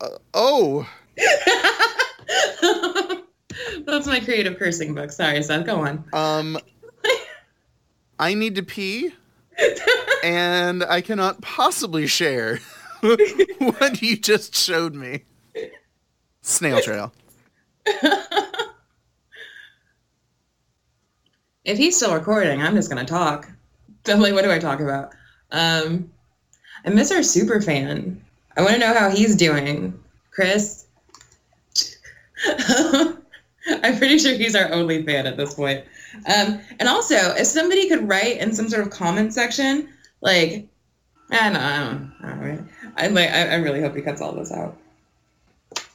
Uh, oh. That's my creative cursing book. Sorry, Seth. Go on. Um, I need to pee, and I cannot possibly share what you just showed me. Snail trail. if he's still recording, I'm just gonna talk. I'm like, what do I talk about? Um, I miss our super fan. I want to know how he's doing, Chris. I'm pretty sure he's our only fan at this point. Um, and also, if somebody could write in some sort of comment section, like, I don't I I don't know. I like, I, I really hope he cuts all this out.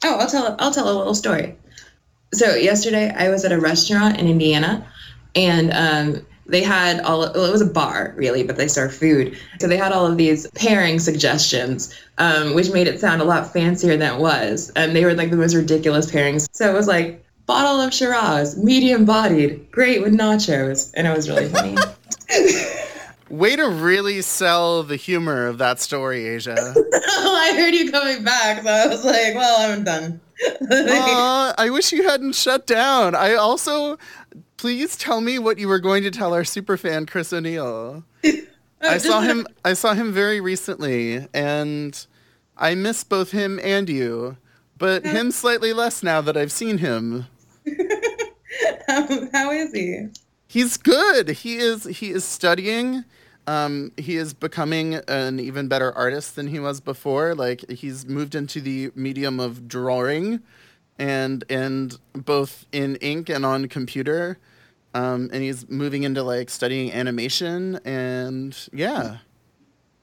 Oh, I'll tell, I'll tell a little story. So yesterday, I was at a restaurant in Indiana, and um, they had all well, it was a bar really but they served food. So they had all of these pairing suggestions um, which made it sound a lot fancier than it was. And they were like the most ridiculous pairings. So it was like bottle of shiraz medium bodied great with nachos. And it was really funny. Way to really sell the humor of that story, Asia. i heard you coming back so i was like well i'm done. Aw, I wish you hadn't shut down. I also, please tell me what you were going to tell our super fan Chris O'Neill. I saw him. I saw him very recently, and I miss both him and you, but him slightly less now that I've seen him. how, how is he He's good. He is. He is studying. Um, he is becoming an even better artist than he was before. Like he's moved into the medium of drawing, and and both in ink and on computer. Um, and he's moving into like studying animation, and yeah,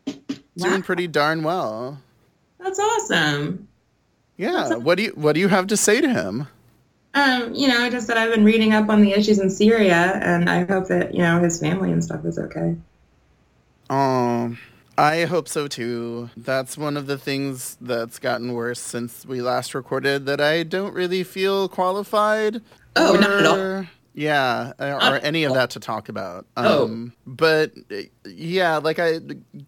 Wow. doing pretty darn well. that's awesome Yeah. What do you What do you have to say to him? Um, you know, just that I've been reading up on the issues in Syria, and I hope that you know his family and stuff is okay. Um, I hope so too. That's one of the things that's gotten worse since we last recorded that I don't really feel qualified. Oh, not at all. Or- Yeah, or, Not any of that to talk about. Oh. Um, but uh, yeah, like I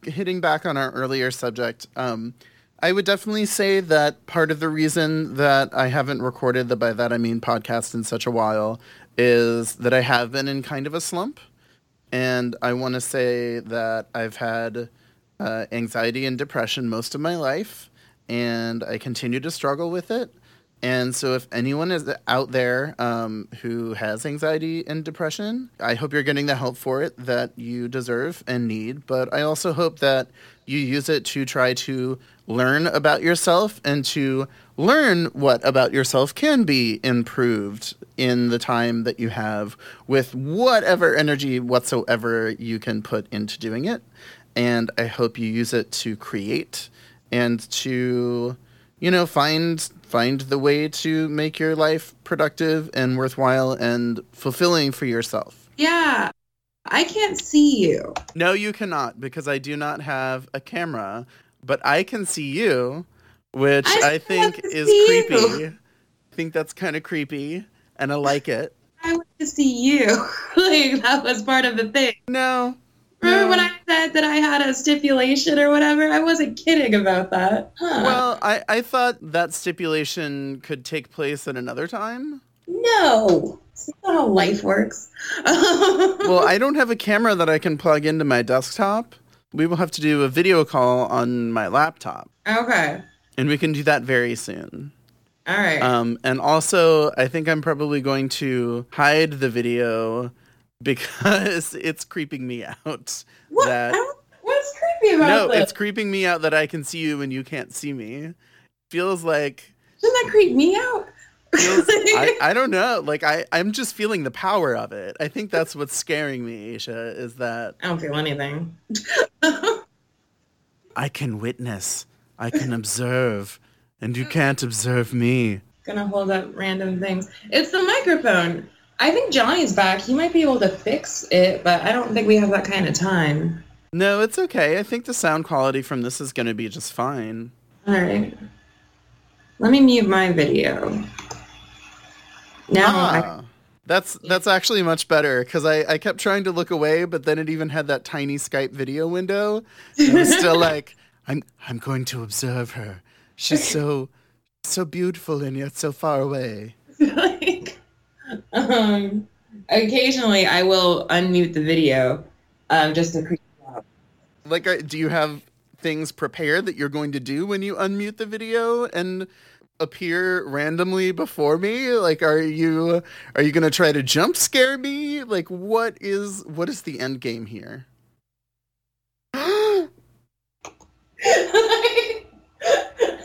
hitting back on our earlier subject, um, I would definitely say that part of the reason that I haven't recorded the by that I mean podcast in such a while is that I have been in kind of a slump. And I want to say that I've had uh, anxiety and depression most of my life, and I continue to struggle with it. And so, if anyone is out there um, who has anxiety and depression, I hope you're getting the help for it that you deserve and need. But I also hope that you use it to try to learn about yourself and to learn what about yourself can be improved in the time that you have with whatever energy whatsoever you can put into doing it. And I hope you use it to create and to you know find find the way to make your life productive and worthwhile and fulfilling for yourself. Yeah, I can't see you. No, you cannot because I do not have a camera, but I can see you, which I I, think is see you. creepy. I think that's kind of creepy and I like it. I want to see you. like that was part of the thing. No. Remember when I said that I had a stipulation or whatever? I wasn't kidding about that. Huh. Well, I, I thought that stipulation could take place at another time. no. That's not how life works. Well, I don't have a camera that I can plug into my desktop. We will have to do a video call on my laptop, okay. and we can do that very soon. All right. Um, and also, I think I'm probably going to hide the video because it's creeping me out. what? that- I don't- what's creepy about No, this? it's creeping me out that I can see you and you can't see me. Feels like Doesn't that creep me out? feels, I, I don't know. Like I, I'm just feeling the power of it. I think that's what's scaring me, Aisha, is that I don't feel anything. I can witness, I can observe, and you can't observe me. Gonna hold up random things. It's the microphone. I think Johnny's back. He might be able to fix it, but I don't think we have that kind of time. No, it's okay. I think the sound quality from this is going to be just fine. All right. Let me mute my video. Now I, Ah, that's that's actually much better because I, I kept trying to look away, but then it even had that tiny Skype video window. And I was still like, I'm I'm going to observe her. She's so So beautiful and yet so far away. um, occasionally I will unmute the video, um, just to creep out. Like, do you have things prepared that you're going to do when you unmute the video and appear randomly before me? Like, are you are you gonna try to jump scare me? Like, what is what is the end game here?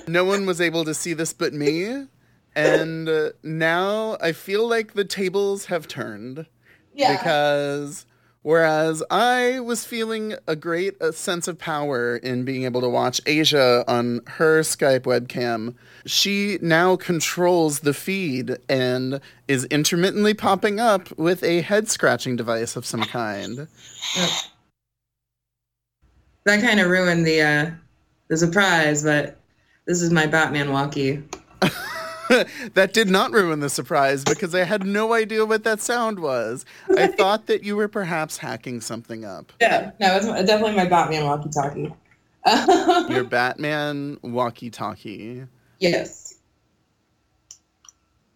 no one was able to see this but me, and uh, now I feel like the tables have turned yeah. because whereas I was feeling a great uh, sense of power in being able to watch Asia on her Skype webcam, she now controls the feed and is intermittently popping up with a head scratching device of some kind. that kind of ruined the uh, the surprise, but this is my Batman walkie. that did not ruin the surprise because I had no idea what that sound was. I thought that you were perhaps hacking something up. Yeah, no, it's definitely my Batman walkie-talkie. Your Batman walkie-talkie. Yes.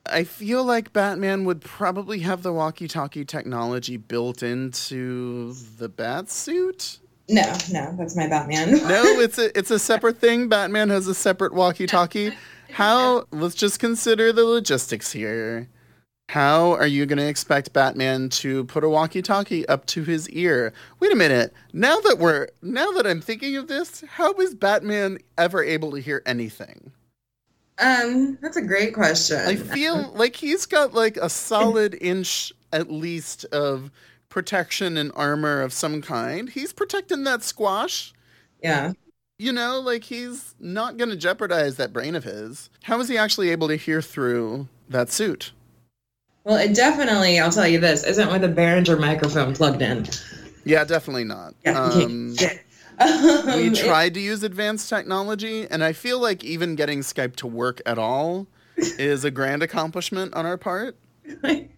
I feel like Batman would probably have the walkie-talkie technology built into the bat suit. No, no, that's my Batman. no, it's a it's a separate thing. Batman has a separate walkie-talkie. How? Let's just consider the logistics here. How are you going to expect Batman to put a walkie-talkie up to his ear? Wait a minute. Now that we're now that I'm thinking of this, how is Batman ever able to hear anything? Um, that's a great question. I feel like he's got like a solid inch at least of protection and armor of some kind. He's protecting that squash. Yeah. You know, like he's not going to jeopardize that brain of his. How is he actually able to hear through that suit? Well, it definitely, I'll tell you this, isn't with a Behringer microphone plugged in. Yeah, definitely not. Yeah, um, yeah. we Um, tried to use advanced technology, and I feel like even getting Skype to work at all is a grand accomplishment on our part.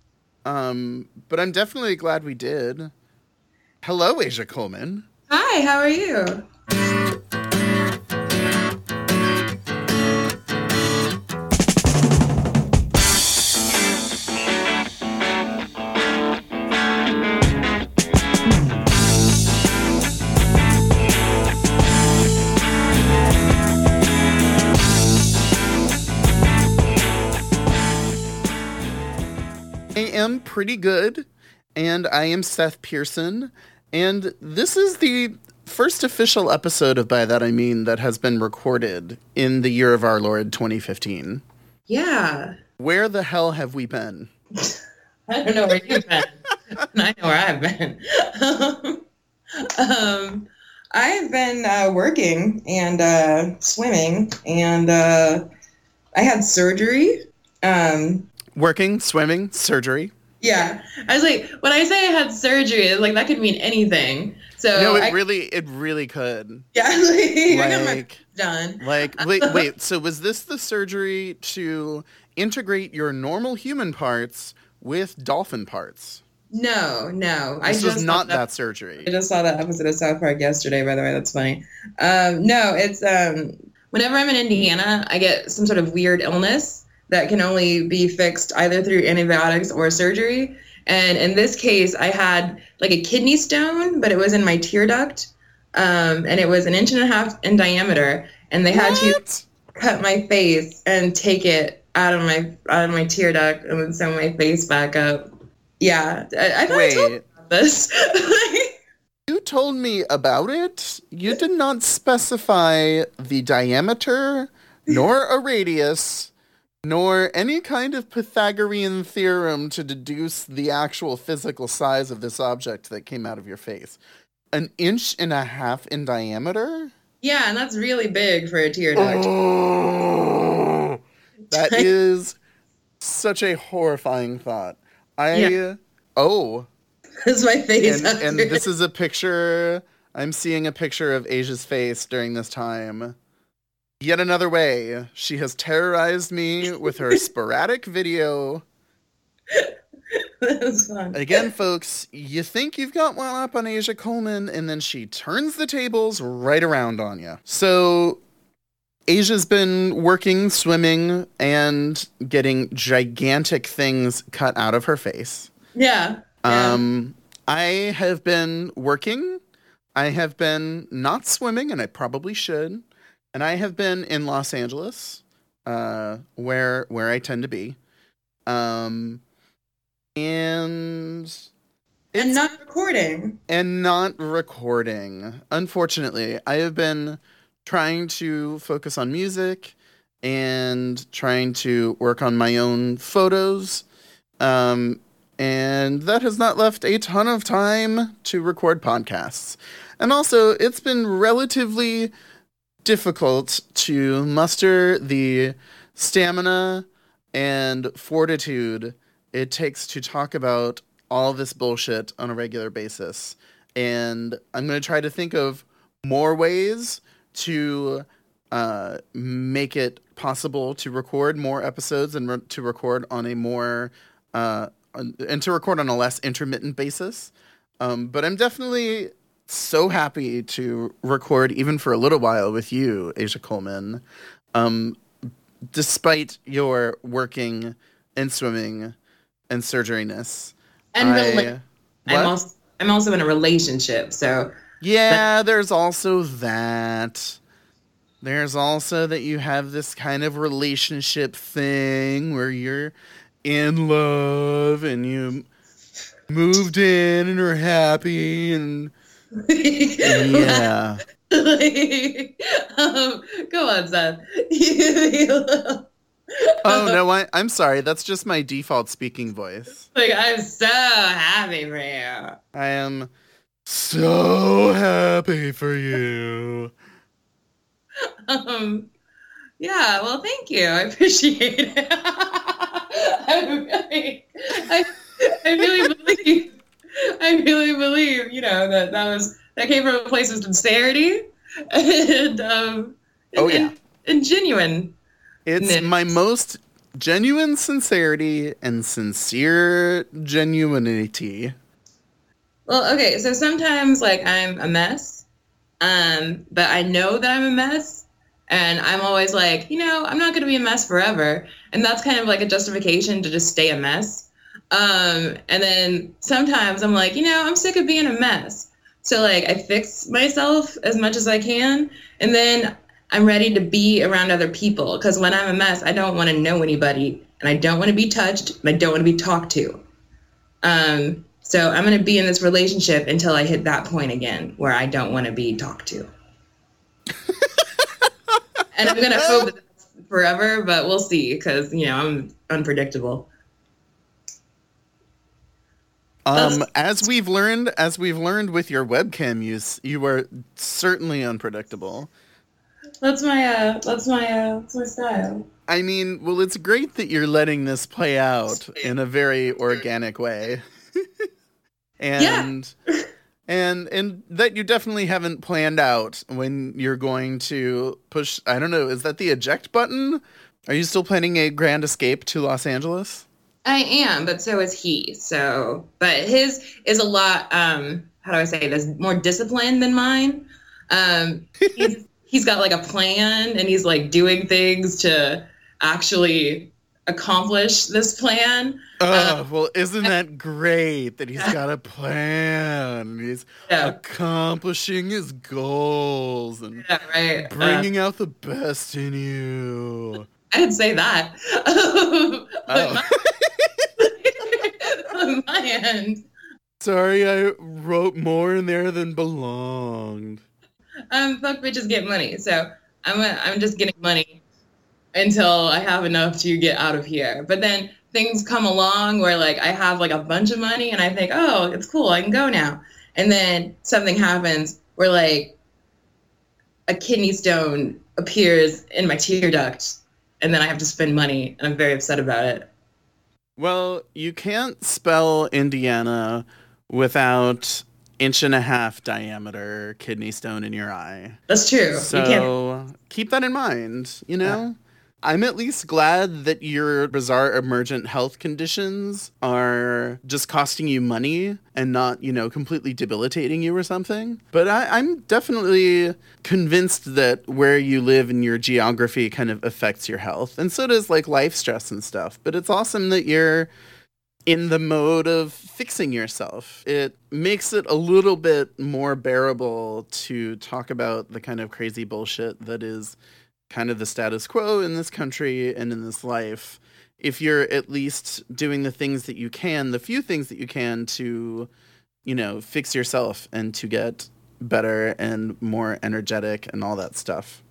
Um, but I'm definitely glad we did. Hello, Asia Coleman. Hi, how are you? Pretty good, and I am Seth Pearson, and this is the first official episode of By That I Mean that has been recorded in the year of our Lord 2015. Yeah. Where the hell have we been? I don't know where you've been. and I know where I've been. um, I've been uh, working and uh, swimming, and uh, I had surgery. Um, Working, swimming, surgery. Yeah, I was like, when I say I had surgery, like that could mean anything. So no, it I, really, it really could. yeah, like, I got my Like, done. like, wait, wait. So was this the surgery to integrate your normal human parts with dolphin parts? No, no, I just was not that- that surgery. I just saw that episode of South Park yesterday, by the way. That's funny. Um, no, it's um, whenever I'm in Indiana, I get some sort of weird illness that can only be fixed either through antibiotics or surgery. And in this case, I had like a kidney stone, but it was in my tear duct. Um, and it was an inch and a half in diameter. And they had to cut my face and take it out of my out of my tear duct and then sew my face back up. Yeah, I, I thought I told you about this. you told me about it. You did not specify the diameter, nor a radius, nor any kind of Pythagorean theorem to deduce the actual physical size of this object that came out of your face. An inch and a half in diameter? Yeah, and that's really big for a tear duct. Oh, that is such a horrifying thought. I Yeah. oh, That's my face. and, and this is a picture. I'm seeing a picture of Asia's face during this time. Yet another way, she has terrorized me with her sporadic video. Again, folks, you think you've got one up on Asia Coleman, and then she turns the tables right around on you. So, Asia's been working, swimming, and getting gigantic things cut out of her face. Yeah. yeah. Um, I have been working. I have been not swimming, and I probably should. And I have been in Los Angeles, uh, where where I tend to be. Um, and and not recording. and not recording. Unfortunately, I have been trying to focus on music and trying to work on my own photos. Um, and that has not left a ton of time to record podcasts. And also, it's been relatively difficult to muster the stamina and fortitude it takes to talk about all this bullshit on a regular basis. And I'm going to try to think of more ways to uh, make it possible to record more episodes and re- to record on a more uh, and to record on a less intermittent basis. Um, but I'm definitely so happy to record even for a little while with you, Asia Coleman. Um, despite your working and swimming and surgeryness. And I- rela- I'm also I'm also in a relationship, so Yeah, there's also that. There's also that you have this kind of relationship thing where you're in love and you moved in and are happy and yeah. um, go on, Seth. Oh no, I, I'm sorry. That's just my default speaking voice. Like I'm so happy for you. I am so happy for you. Um, yeah. Well, thank you. I appreciate it. I really, I, I really believe, I really believe, you know, that that was that came from a place of sincerity and um, Oh, and, yeah. and, and genuine. It's my most genuine sincerity and sincere genuinity. Well, okay, so sometimes like I'm a mess, um, but I know that I'm a mess, and I'm always like, you know, I'm not going to be a mess forever, and that's kind of like a justification to just stay a mess. Um, and then sometimes I'm like, you know, I'm sick of being a mess, so like I fix myself as much as I can, and then I'm ready to be around other people because when I'm a mess, I don't want to know anybody, and I don't want to be touched, and I don't want to be talked to. Um, so I'm going to be in this relationship until I hit that point again where I don't want to be talked to. and I'm going to hope that's forever, but we'll see because, you know, I'm unpredictable. Um, as we've learned, as we've learned with your webcam use, you are certainly unpredictable. That's my, uh, that's my, uh, that's my style. I mean, well, it's great that you're letting this play out in a very organic way. and and and that you definitely haven't planned out when you're going to push I don't know, is that the eject button? Are you still planning a grand escape to Los Angeles? I am, but so is he. So, but his is a lot, um, how do I say this, more disciplined than mine. Um, he's, he's got like a plan and he's like doing things to actually accomplish this plan. Oh, well, isn't that great that he's got a plan? And he's Yeah. accomplishing his goals and Yeah, right. Uh, bringing out the best in you. I didn't say that. Oh. On my end, Sorry, I wrote more in there than belonged. um, fuck bitches get money. So I'm, a, I'm just getting money until I have enough to get out of here. But then things come along where like I have like a bunch of money and I think, oh, it's cool, I can go now. And then something happens where like a kidney stone appears in my tear duct and then I have to spend money and I'm very upset about it. Well, you can't spell Indiana without inch and a half diameter kidney stone in your eye. That's true. you can't So keep that in mind, you know? I'm at least glad that your bizarre emergent health conditions are just costing you money and not, you know, completely debilitating you or something. But I, am definitely convinced that where you live and your geography kind of affects your health. And so does like life stress and stuff. But it's awesome that you're in the mode of fixing yourself. It makes it a little bit more bearable to talk about the kind of crazy bullshit that is kind of the status quo in this country and in this life if you're at least doing the things that you can the few things that you can to you know fix yourself and to get better and more energetic and all that stuff.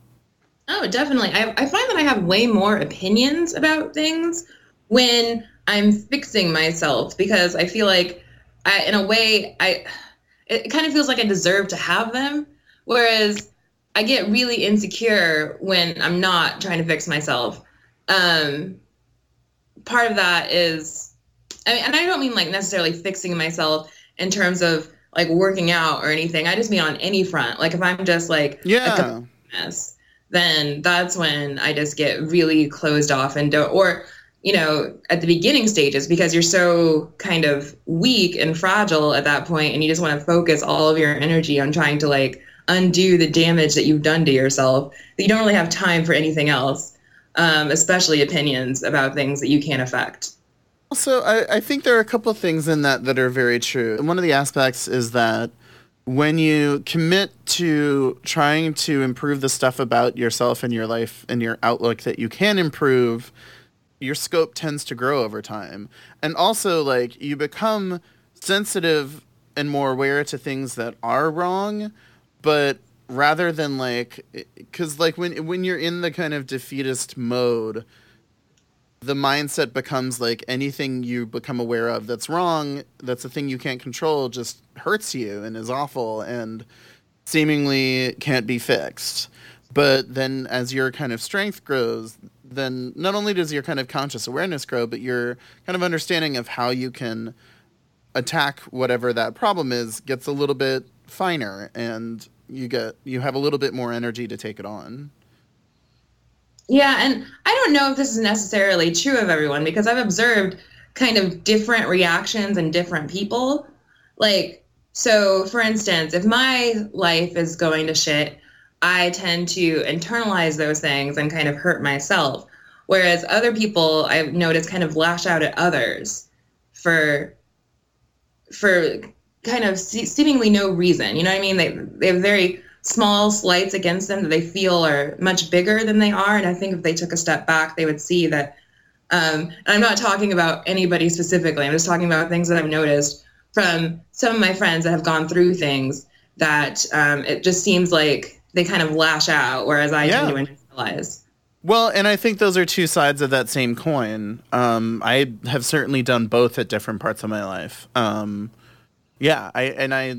Oh definitely. I, I find that i have way more opinions about things when i'm fixing myself because i feel like I, in a way i it kind of feels like i deserve to have them. Whereas I get really insecure when I'm not trying to fix myself. Um, part of that is, I mean, and I don't mean like necessarily fixing myself in terms of like working out or anything. I just mean on any front. Like if I'm just like yeah, mess, then that's when I just get really closed off and don't or you know at the beginning stages because you're so kind of weak and fragile at that point and you just want to focus all of your energy on trying to like undo the damage that you've done to yourself that you don't really have time for anything else um, especially opinions about things that you can't affect. Also I, I think there are a couple of things in that that are very true. One of the aspects is that when you commit to trying to improve the stuff about yourself and your life and your outlook that you can improve your scope tends to grow over time. And also like you become sensitive and more aware to things that are wrong but rather than like because like when when you're in the kind of defeatist mode the mindset becomes like anything you become aware of that's wrong that's a thing you can't control just hurts you and is awful and seemingly can't be fixed. But then as your kind of strength grows then not only does your kind of conscious awareness grow but your kind of understanding of how you can attack whatever that problem is gets a little bit finer and you get you have a little bit more energy to take it on. Yeah, and I don't know if this is necessarily true of everyone because I've observed kind of different reactions in different people. Like, so for instance, if my life is going to shit, I tend to internalize those things and kind of hurt myself. Whereas other people I've noticed kind of lash out at others for for kind of seemingly no reason. You know what I mean? They they have very small slights against them that they feel are much bigger than they are. And I think if they took a step back, they would see that. Um, and I'm not talking about anybody specifically. I'm just talking about things that I've noticed from some of my friends that have gone through things that um, it just seems like they kind of lash out, whereas I yeah. tend to internalize. Well, and I think those are two sides of that same coin. Um, I have certainly done both at different parts of my life. Um, yeah, I and I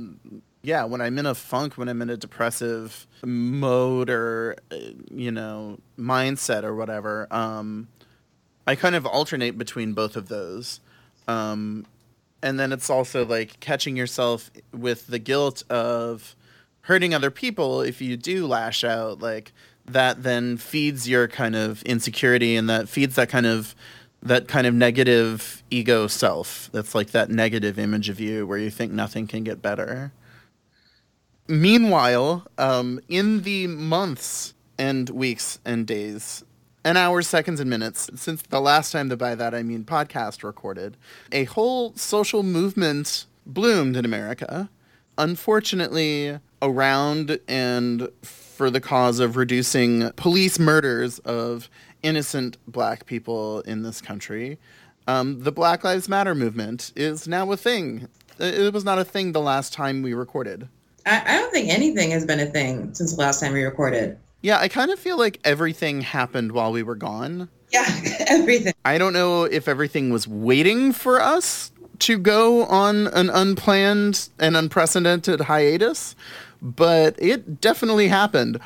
yeah, when I'm in a funk, when I'm in a depressive mode or uh, you know, mindset or whatever, um I kind of alternate between both of those. Um and then it's also like catching yourself with the guilt of hurting other people if you do lash out like that then feeds your kind of insecurity and that feeds that kind of that kind of negative ego self that's like that negative image of you where you think nothing can get better. Meanwhile um, in the months and weeks and days and hours seconds and minutes since the last time the by that i mean podcast recorded a whole social movement bloomed in america. Unfortunately around and for the cause of reducing police murders of innocent black people in this country. Um, the Black Lives Matter movement is now a thing. It was not a thing the last time we recorded. I, I don't think anything has been a thing since the last time we recorded. Yeah, I kind of feel like everything happened while we were gone. Yeah, everything. I don't know if everything was waiting for us to go on an unplanned and unprecedented hiatus, but it definitely happened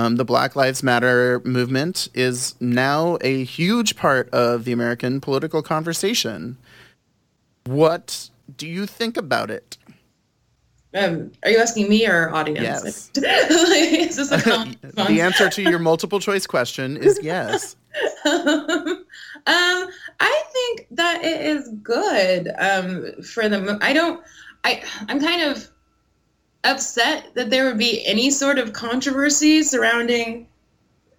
um, the Black Lives Matter movement is now a huge part of the American political conversation. What do you think about it? Um, are you asking me or audience? Yes. the answer to your multiple choice question is yes. um, I think that it is good um, for the. I don't. I I'm kind of upset that there would be any sort of controversy surrounding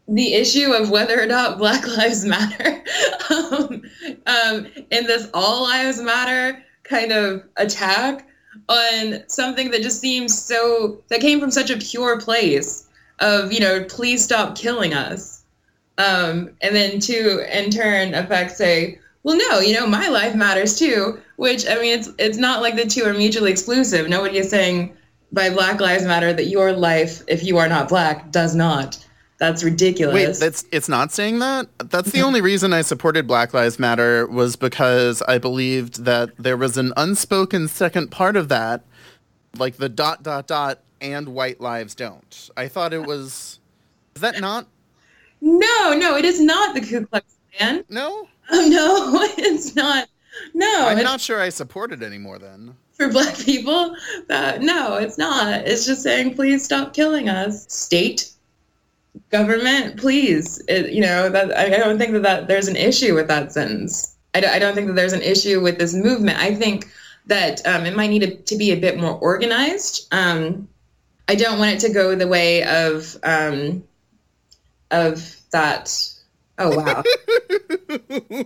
the issue of whether or not Black Lives Matter. Um, um, in this All Lives Matter kind of attack on something that just seems so that came from such a pure place of you know please stop killing us. Um, and then to in turn affect say well no you know my life matters too which i mean it's it's not like the two are mutually exclusive. Nobody is saying by black lives matter that your life if you are not black does not that's ridiculous. Wait, that's it's not saying that. That's the mm-hmm. only reason I supported Black Lives Matter was because I believed that there was an unspoken second part of that, like the dot dot dot and white lives don't. I thought it was. Is that not? No, no, it is not the Ku Klux Klan. No. Oh no, it's not. No, I'm not sure I support it anymore. Then for black people, no, it's not. It's just saying, please stop killing us. State government, please. It, you know, that I don't think that, that there's an issue with that sentence. I, I don't think that there's an issue with this movement. I think that um, it might need to, be a bit more organized. Um, I don't want it to go the way of um, of that. Oh wow.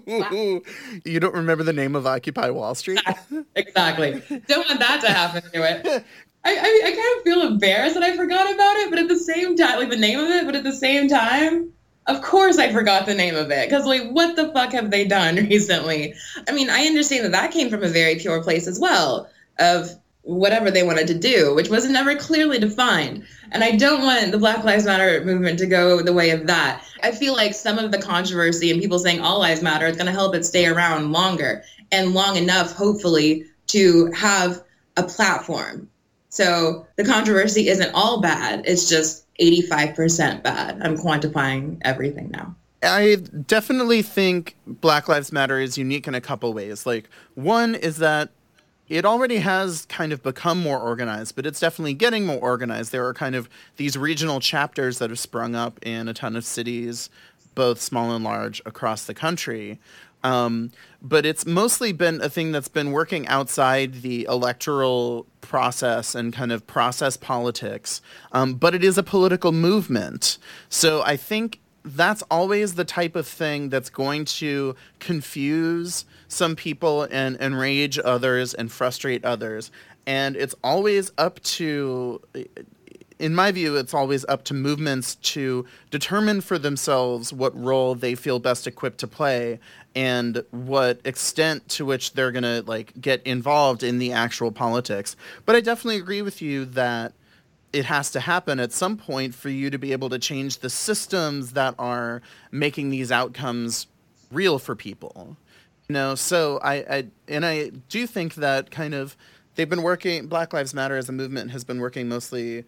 wow! You don't remember the name of Occupy Wall Street? exactly. Don't want that to happen to it. I, I, I kind of feel embarrassed that I forgot about it, but at the same time, like the name of it, but at the same time, of course I forgot the name of it because like what the fuck have they done recently? I mean, I understand that that came from a very pure place as well of whatever they wanted to do, which was never clearly defined. And I don't want the Black Lives Matter movement to go the way of that. I feel like some of the controversy and people saying all lives matter is going to help it stay around longer and long enough, hopefully, to have a platform so the controversy isn't all bad. It's just 85% bad. I'm quantifying everything now. I definitely think Black Lives Matter is unique in a couple ways. Like, one is that it already has kind of become more organized, but it's definitely getting more organized. There are kind of these regional chapters that have sprung up in a ton of cities, both small and large, across the country. Um, but it's mostly been a thing that's been working outside the electoral process and kind of process politics. Um, but it is a political movement. So I think that's always the type of thing that's going to confuse some people and enrage others and frustrate others. And it's always up to in my view, it's always up to movements to determine for themselves what role they feel best equipped to play and what extent to which they're going to like get involved in the actual politics. But I definitely agree with you that it has to happen at some point for you to be able to change the systems that are making these outcomes real for people. You know, so I, I and I do think that kind of they've been working Black Lives Matter as a movement has been working mostly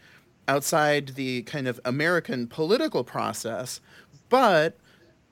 outside the kind of American political process, but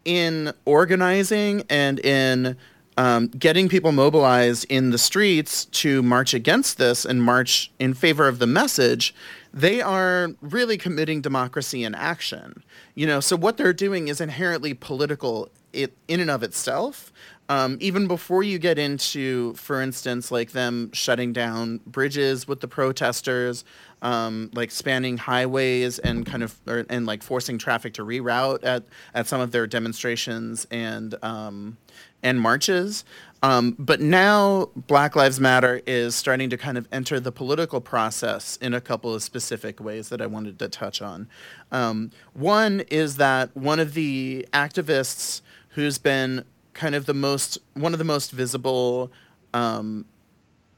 in organizing and in um, getting people mobilized in the streets to march against this and march in favor of the message, they are really committing democracy in action. You know, so what they're doing is inherently political in and of itself, um, even before you get into, for instance, like them shutting down bridges with the protesters, um, like spanning highways and kind of or, and like forcing traffic to reroute at at some of their demonstrations and um, and marches. Um, but now Black Lives Matter is starting to kind of enter the political process in a couple of specific ways that I wanted to touch on. Um, one is that one of the activists who's been kind of the most one of the most visible um,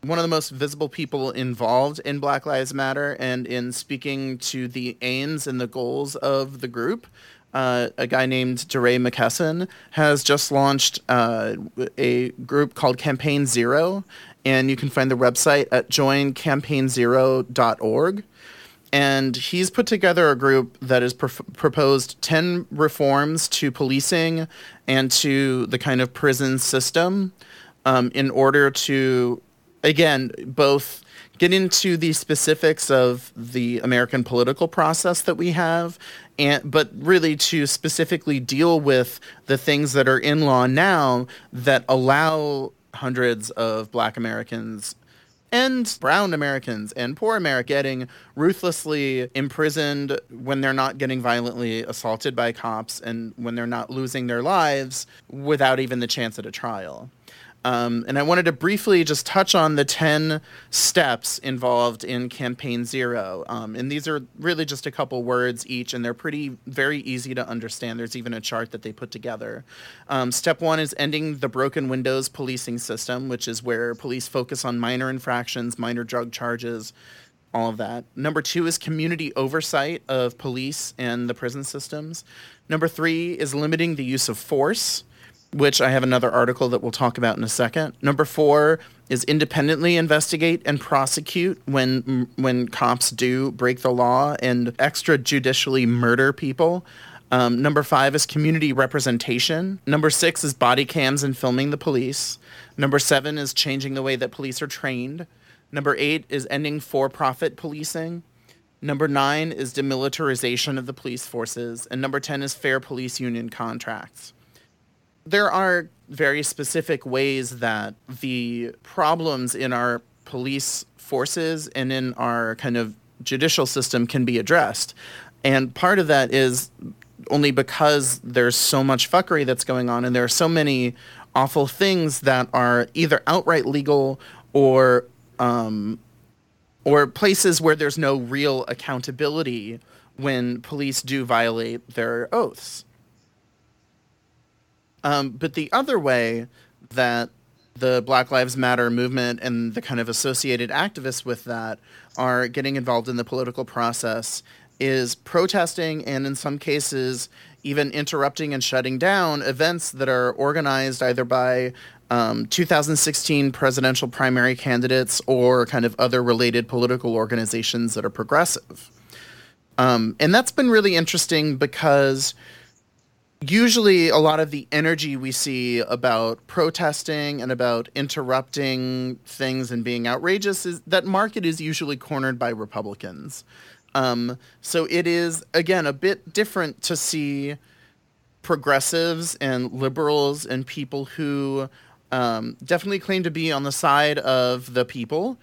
one of the most visible people involved in Black Lives Matter and in speaking to the aims and the goals of the group. Uh, a guy named DeRay McKesson has just launched uh, a group called Campaign Zero, and you can find the website at joincampaignzero.org. And he's put together a group that has pr- proposed 10 reforms to policing and to the kind of prison system um, in order to again, both get into the specifics of the American political process that we have, and but really to specifically deal with the things that are in law now that allow hundreds of Black Americans and brown Americans and poor Americans getting ruthlessly imprisoned when they're not getting violently assaulted by cops and when they're not losing their lives without even the chance at a trial. Um, and I wanted to briefly just touch on the 10 steps involved in Campaign Zero. Um, and these are really just a couple words each, and they're pretty, very easy to understand. There's even a chart that they put together. Um, step one is ending the broken windows policing system, which is where police focus on minor infractions, minor drug charges, all of that. Number two is community oversight of police and the prison systems. Number three is limiting the use of force which I have another article that we'll talk about in a second. Number four is independently investigate and prosecute when when cops do break the law and extrajudicially murder people. Um, number five is community representation. Number six is body cams and filming the police. Number seven is changing the way that police are trained. Number eight is ending for profit policing. Number nine is demilitarization of the police forces. And number 10 is fair police union contracts there are very specific ways that the problems in our police forces and in our kind of judicial system can be addressed. And part of that is only because there's so much fuckery that's going on and there are so many awful things that are either outright legal or um, or places where there's no real accountability when police do violate their oaths. Um, but the other way that the Black Lives Matter movement and the kind of associated activists with that are getting involved in the political process is protesting and in some cases even interrupting and shutting down events that are organized either by um, 2016 presidential primary candidates or kind of other related political organizations that are progressive. Um, and that's been really interesting because usually a lot of the energy we see about protesting and about interrupting things and being outrageous is that market is usually cornered by Republicans. Um, so it is again a bit different to see progressives and liberals and people who um, definitely claim to be on the side of the people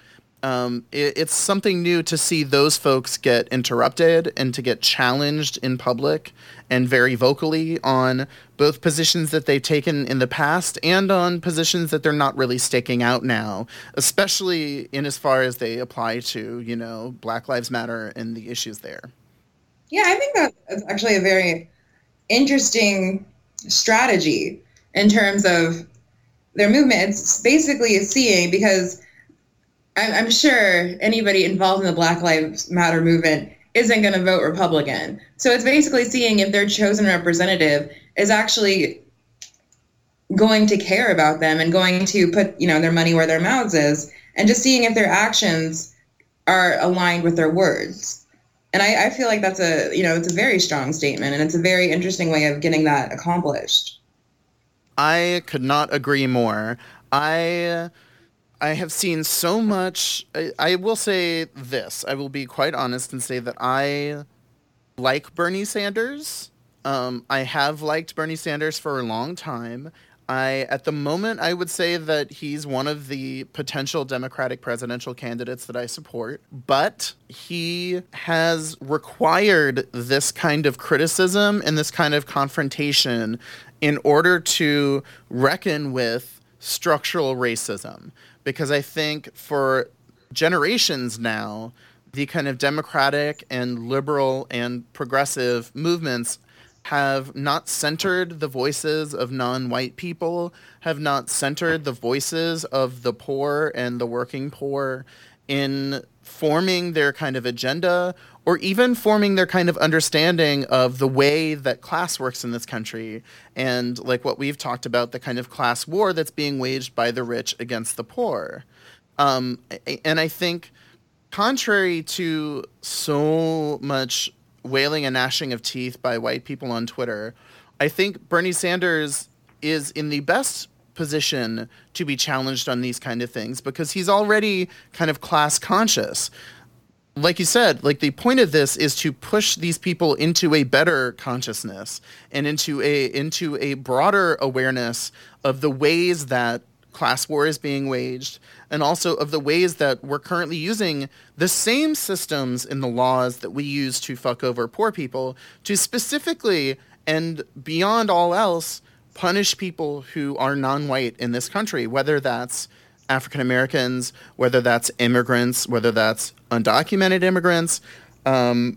um, it, it's something new to see those folks get interrupted and to get challenged in public and very vocally on both positions that they've taken in the past and on positions that they're not really staking out now, especially in as far as they apply to, you know, Black Lives Matter and the issues there. Yeah, I think that's actually a very interesting strategy in terms of their movement. It's basically a seeing because I'm, sure anybody involved in the Black Lives Matter movement isn't going to vote Republican. So it's basically seeing if their chosen representative is actually going to care about them and going to put you know their money where their mouths is, and just seeing if their actions are aligned with their words. And I, I feel like that's a you know it's a very strong statement, and it's a very interesting way of getting that accomplished. I could not agree more. I I have seen so much. I, I, will say this. I will be quite honest and say that I like Bernie Sanders. Um, I have liked Bernie Sanders for a long time. I, at the moment, I would say that he's one of the potential Democratic presidential candidates that I support. But he has required this kind of criticism and this kind of confrontation in order to reckon with structural racism because I think for generations now, the kind of democratic and liberal and progressive movements have not centered the voices of non-white people, have not centered the voices of the poor and the working poor in forming their kind of agenda or even forming their kind of understanding of the way that class works in this country and like what we've talked about the kind of class war that's being waged by the rich against the poor. Um, and i think contrary to so much wailing and gnashing of teeth by white people on twitter i think bernie sanders is in the best position to be challenged on these kind of things because he's already kind of class conscious like you said, like the point of this is to push these people into a better consciousness and into a into a broader awareness of the ways that class war is being waged and also of the ways that we're currently using the same systems in the laws that we use to fuck over poor people to specifically and beyond all else punish people who are non-white in this country whether that's African Americans, whether that's immigrants, whether that's undocumented immigrants, um,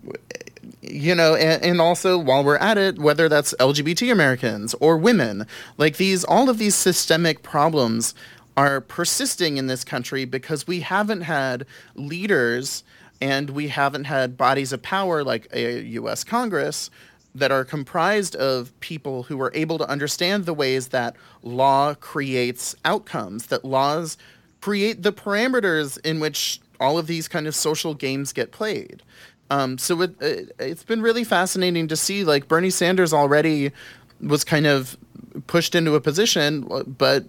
you know, and, and, also while we're at it, whether that's LGBT Americans or women, like these, all of these systemic problems are persisting in this country because we haven't had leaders and we haven't had bodies of power like a U.S. Congress that are comprised of people who are able to understand the ways that law creates outcomes, that laws create the parameters in which all of these kind of social games get played. Um, so it, it, it's been really fascinating to see like Bernie Sanders already was kind of pushed into a position, but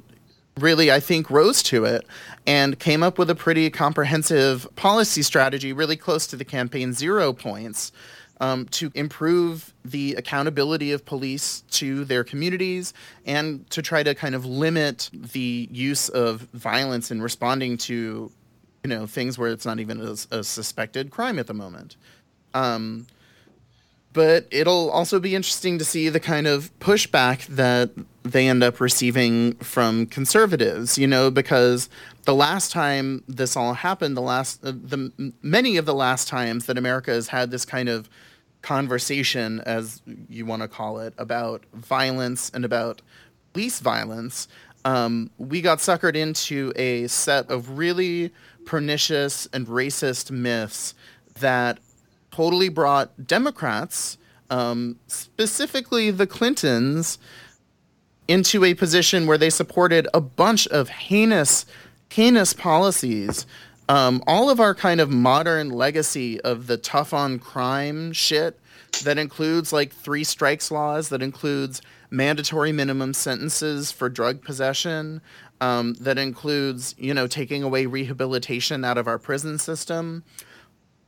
really, I think, rose to it and came up with a pretty comprehensive policy strategy, really close to the campaign zero points, um, to improve the accountability of police to their communities and to try to kind of limit the use of violence in responding to you know things where it's not even a, a suspected crime at the moment. Um, but it'll also be interesting to see the kind of pushback that they end up receiving from conservatives you know because the last time this all happened the last uh, the many of the last times that america has had this kind of conversation, as you want to call it, about violence and about police violence, um, we got suckered into a set of really pernicious and racist myths that totally brought Democrats, um, specifically the Clintons, into a position where they supported a bunch of heinous, heinous policies um, all of our kind of modern legacy of the tough on crime shit that includes like three strikes laws, that includes mandatory minimum sentences for drug possession, um, that includes, you know, taking away rehabilitation out of our prison system.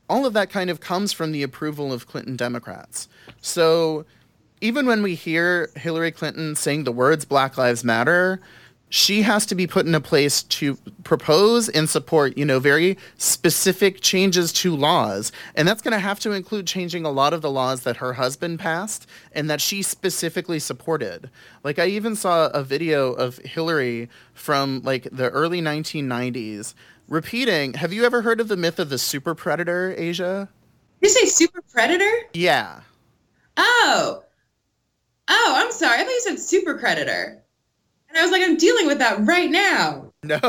All of that kind of comes from the approval of Clinton Democrats. So even when we hear Hillary Clinton saying the words Black Lives Matter, she has to be put in a place to propose and support, you know, very specific changes to laws. And that's going to have to include changing a lot of the laws that her husband passed and that she specifically supported. Like, I even saw a video of Hillary from like the early 1990s repeating Have you ever heard of the myth of the super predator, Asia? You say super predator? Yeah. Oh. Oh, I'm sorry. I thought you said super predator. And I was like, I'm dealing with that right now. No.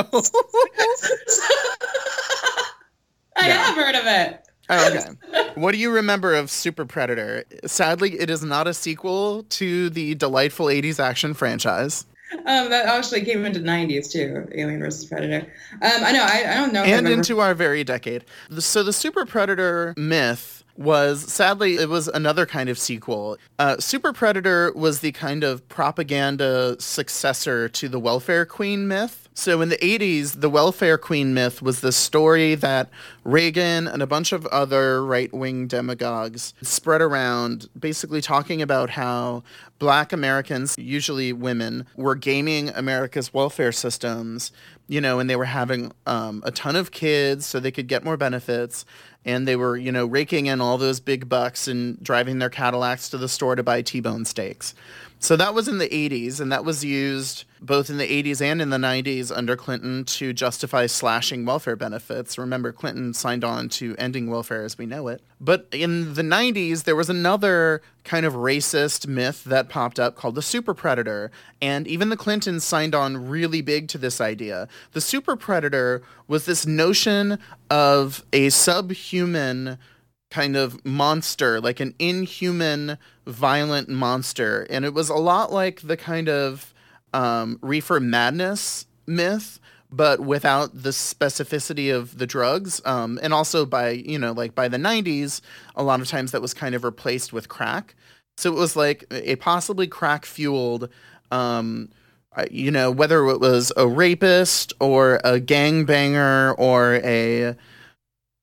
I no. have heard of it. Oh, okay. what do you remember of Super Predator? Sadly, it is not a sequel to the delightful 80s action franchise. Um, that actually came into 90s too, Alien versus Predator. Um, I know, I, I don't know. And into our very decade. So the Super Predator myth was sadly it was another kind of sequel. Uh, Super Predator was the kind of propaganda successor to the welfare queen myth. So in the 80s, the welfare queen myth was the story that Reagan and a bunch of other right-wing demagogues spread around basically talking about how black Americans, usually women, were gaming America's welfare systems, you know, and they were having um, a ton of kids so they could get more benefits and they were, you know, raking in all those big bucks and driving their Cadillacs to the store to buy T-bone steaks. So that was in the 80s, and that was used both in the 80s and in the 90s under Clinton to justify slashing welfare benefits. Remember, Clinton signed on to ending welfare as we know it. But in the 90s, there was another kind of racist myth that popped up called the super predator. And even the Clintons signed on really big to this idea. The super predator was this notion of a subhuman kind of monster, like an inhuman, violent monster. And it was a lot like the kind of um, reefer madness myth, but without the specificity of the drugs. Um, and also by, you know, like by the 90s, a lot of times that was kind of replaced with crack. So it was like a possibly crack fueled, um, you know, whether it was a rapist or a gangbanger or a,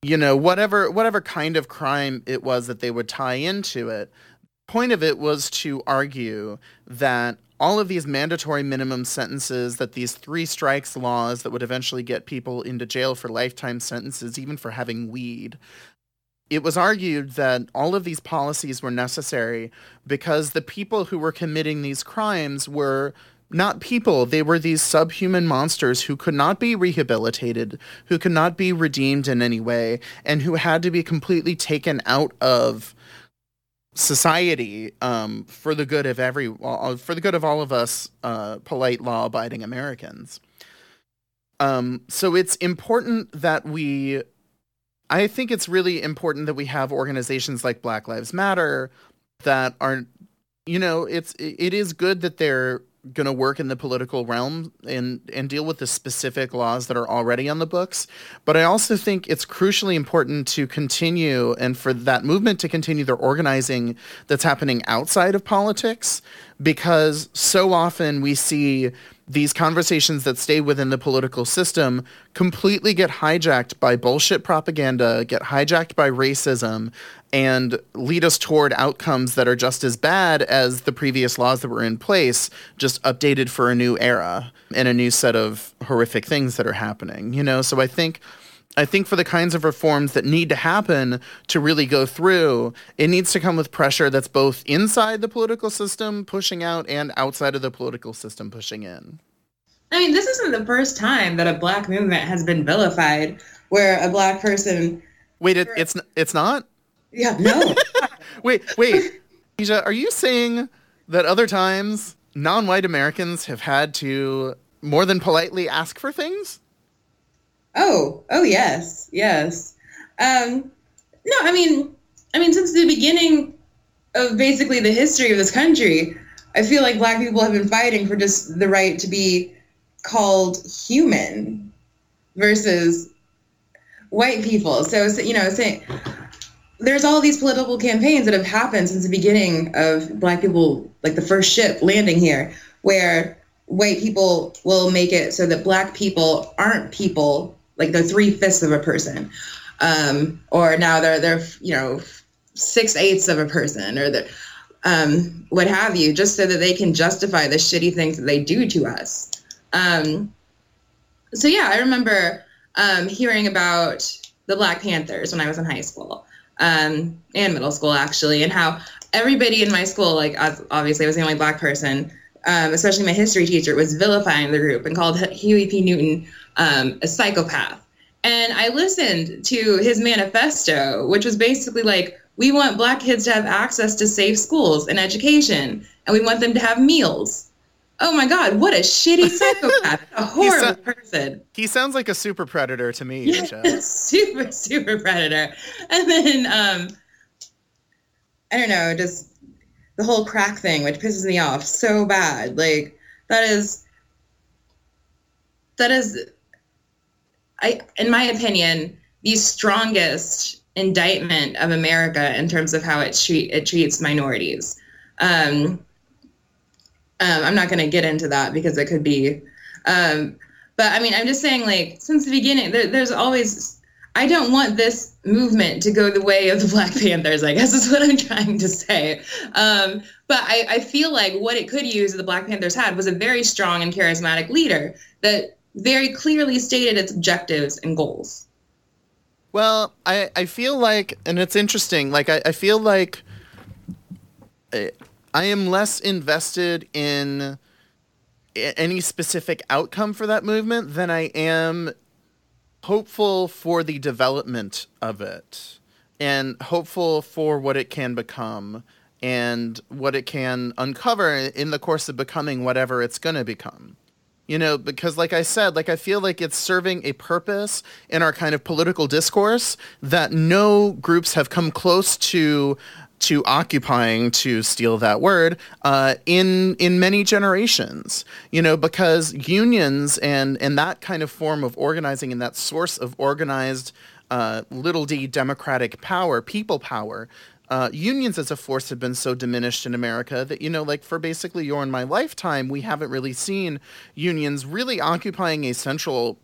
you know, whatever whatever kind of crime it was that they would tie into it. Point of it was to argue that all of these mandatory minimum sentences, that these three strikes laws that would eventually get people into jail for lifetime sentences, even for having weed, it was argued that all of these policies were necessary because the people who were committing these crimes were not people. They were these subhuman monsters who could not be rehabilitated, who could not be redeemed in any way, and who had to be completely taken out of society um, for the good of every uh, for the good of all of us uh, polite law-abiding Americans. Um, so it's important that we. I think it's really important that we have organizations like Black Lives Matter that are, you know, it's it is good that they're going to work in the political realm and and deal with the specific laws that are already on the books. But i also think it's crucially important to continue and for that movement to continue their organizing that's happening outside of politics because so often we see these conversations that stay within the political system completely get hijacked by bullshit propaganda, get hijacked by racism, and lead us toward outcomes that are just as bad as the previous laws that were in place, just updated for a new era and a new set of horrific things that are happening. You know, so I think I think for the kinds of reforms that need to happen to really go through, it needs to come with pressure that's both inside the political system pushing out and outside of the political system pushing in. I mean, this isn't the first time that a black movement has been vilified, where a black person. Wait, it, it's it's not. Yeah, no. wait, wait, Asia, are you saying that other times non-white Americans have had to more than politely ask for things? Oh, oh yes, yes. Um, no, I mean, I mean, since the beginning of basically the history of this country, I feel like Black people have been fighting for just the right to be called human versus white people. So, you know, saying there's all these political campaigns that have happened since the beginning of Black people, like the first ship landing here, where white people will make it so that Black people aren't people like they're three fifths of a person, um, or now they're they're you know six eighths of a person, or the um, what have you, just so that they can justify the shitty things that they do to us. Um, so yeah, I remember um, hearing about the Black Panthers when I was in high school um, and middle school actually, and how everybody in my school, like obviously I was the only black person, um, especially my history teacher, was vilifying the group and called Huey P. Newton um, a psychopath. And I listened to his manifesto, which was basically like, we want black kids to have access to safe schools and education, and we want them to have meals. Oh my God, what a shitty psychopath, a horrible so- person. He sounds like a super predator to me. Yeah, super, super predator. And then, um, I don't know, just the whole crack thing, which pisses me off so bad. Like, that is, that is I, in my opinion, the strongest indictment of America in terms of how it treat it treats minorities. Um, um, I'm not going to get into that because it could be, um, but I mean, I'm just saying, like since the beginning, there, there's always. I don't want this movement to go the way of the Black Panthers. I guess is what I'm trying to say. Um, but I, I feel like what it could use the Black Panthers had was a very strong and charismatic leader that very clearly stated its objectives and goals. Well, I, I feel like, and it's interesting, like, I, I feel like I, I am less invested in any specific outcome for that movement than I am hopeful for the development of it and hopeful for what it can become and what it can uncover in the course of becoming whatever it's going to become you know because like i said like i feel like it's serving a purpose in our kind of political discourse that no groups have come close to to occupying to steal that word uh, in in many generations you know because unions and and that kind of form of organizing and that source of organized uh, little d democratic power people power uh, unions as a force have been so diminished in America that, you know, like for basically your and my lifetime, we haven't really seen unions really occupying a central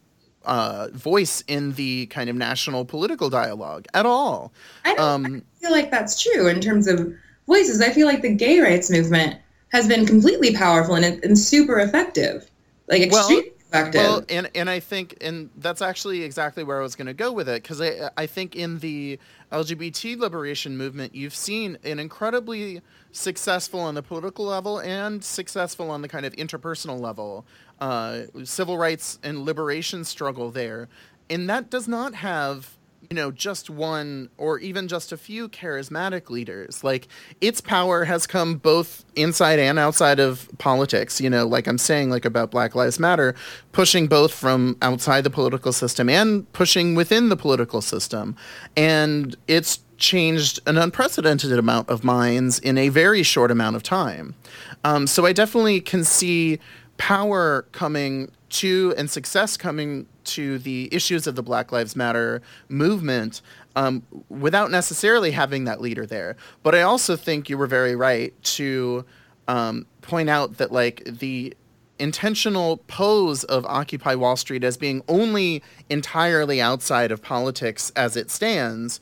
uh, voice in the kind of national political dialogue at all. I, um, I feel like that's true in terms of voices. I feel like the gay rights movement has been completely powerful and, and super effective, like extremely well. Well, and and I think and that's actually exactly where I was going to go with it because I I think in the LGBT liberation movement, you've seen an incredibly successful on the political level and successful on the kind of interpersonal level uh, civil rights and liberation struggle there. And that does not have you know just one or even just a few charismatic leaders. Like its power has come both inside and outside of politics. You know like i'm saying like about black lives matter pushing both from outside the political system and pushing within the political system. And it's changed an unprecedented amount of minds in a very short amount of time. Um, so i definitely can see power coming to and success coming to the issues of the Black Lives Matter movement um, without necessarily having that leader there. But I also think you were very right to um, point out that like the intentional pose of Occupy Wall Street as being only entirely outside of politics as it stands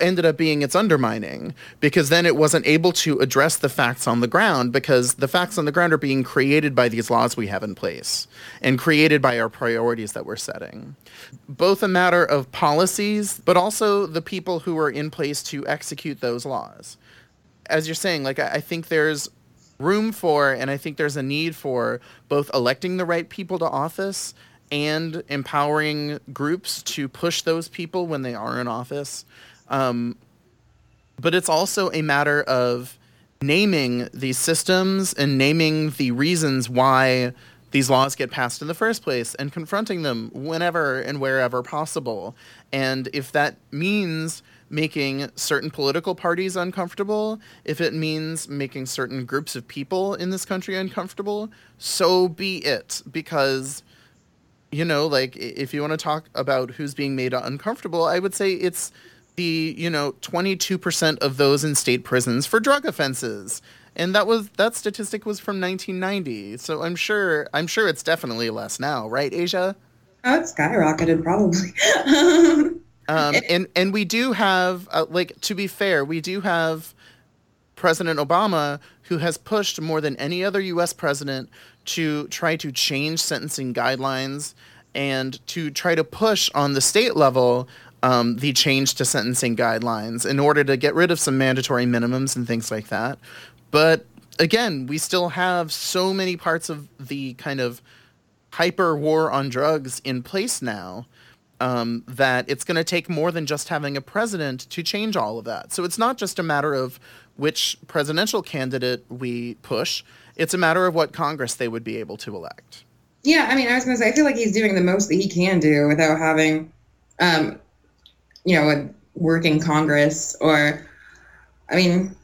ended up being its undermining because then it wasn't able to address the facts on the ground because the facts on the ground are being created by these laws we have in place and created by our priorities that we're setting. Both a matter of policies, but also the people who are in place to execute those laws. As you're saying, like, I think there's room for, and I think there's a need for both electing the right people to office and empowering groups to push those people when they are in office. Um, but it's also a matter of naming these systems and naming the reasons why these laws get passed in the first place and confronting them whenever and wherever possible. And if that means making certain political parties uncomfortable, if it means making certain groups of people in this country uncomfortable, so be it. Because, you know, like if you want to talk about who's being made uncomfortable, I would say it's the you know 22% of those in state prisons for drug offenses. And that was that statistic was from 1990 so i'm sure i'm sure it's definitely less now right asia? Oh it's skyrocketed probably. Um, and and we do have uh, like to be fair we do have president obama who has pushed more than any other us president to try to change sentencing guidelines and to try to push on the state level um, the change to sentencing guidelines in order to get rid of some mandatory minimums and things like that. But again, we still have so many parts of the kind of hyper war on drugs in place now um, that it's going to take more than just having a president to change all of that. So it's not just a matter of which presidential candidate we push, it's a matter of what Congress they would be able to elect. Yeah, I mean, I was going to say, I feel like he's doing the most that he can do without having um, you know, work in Congress or, I mean,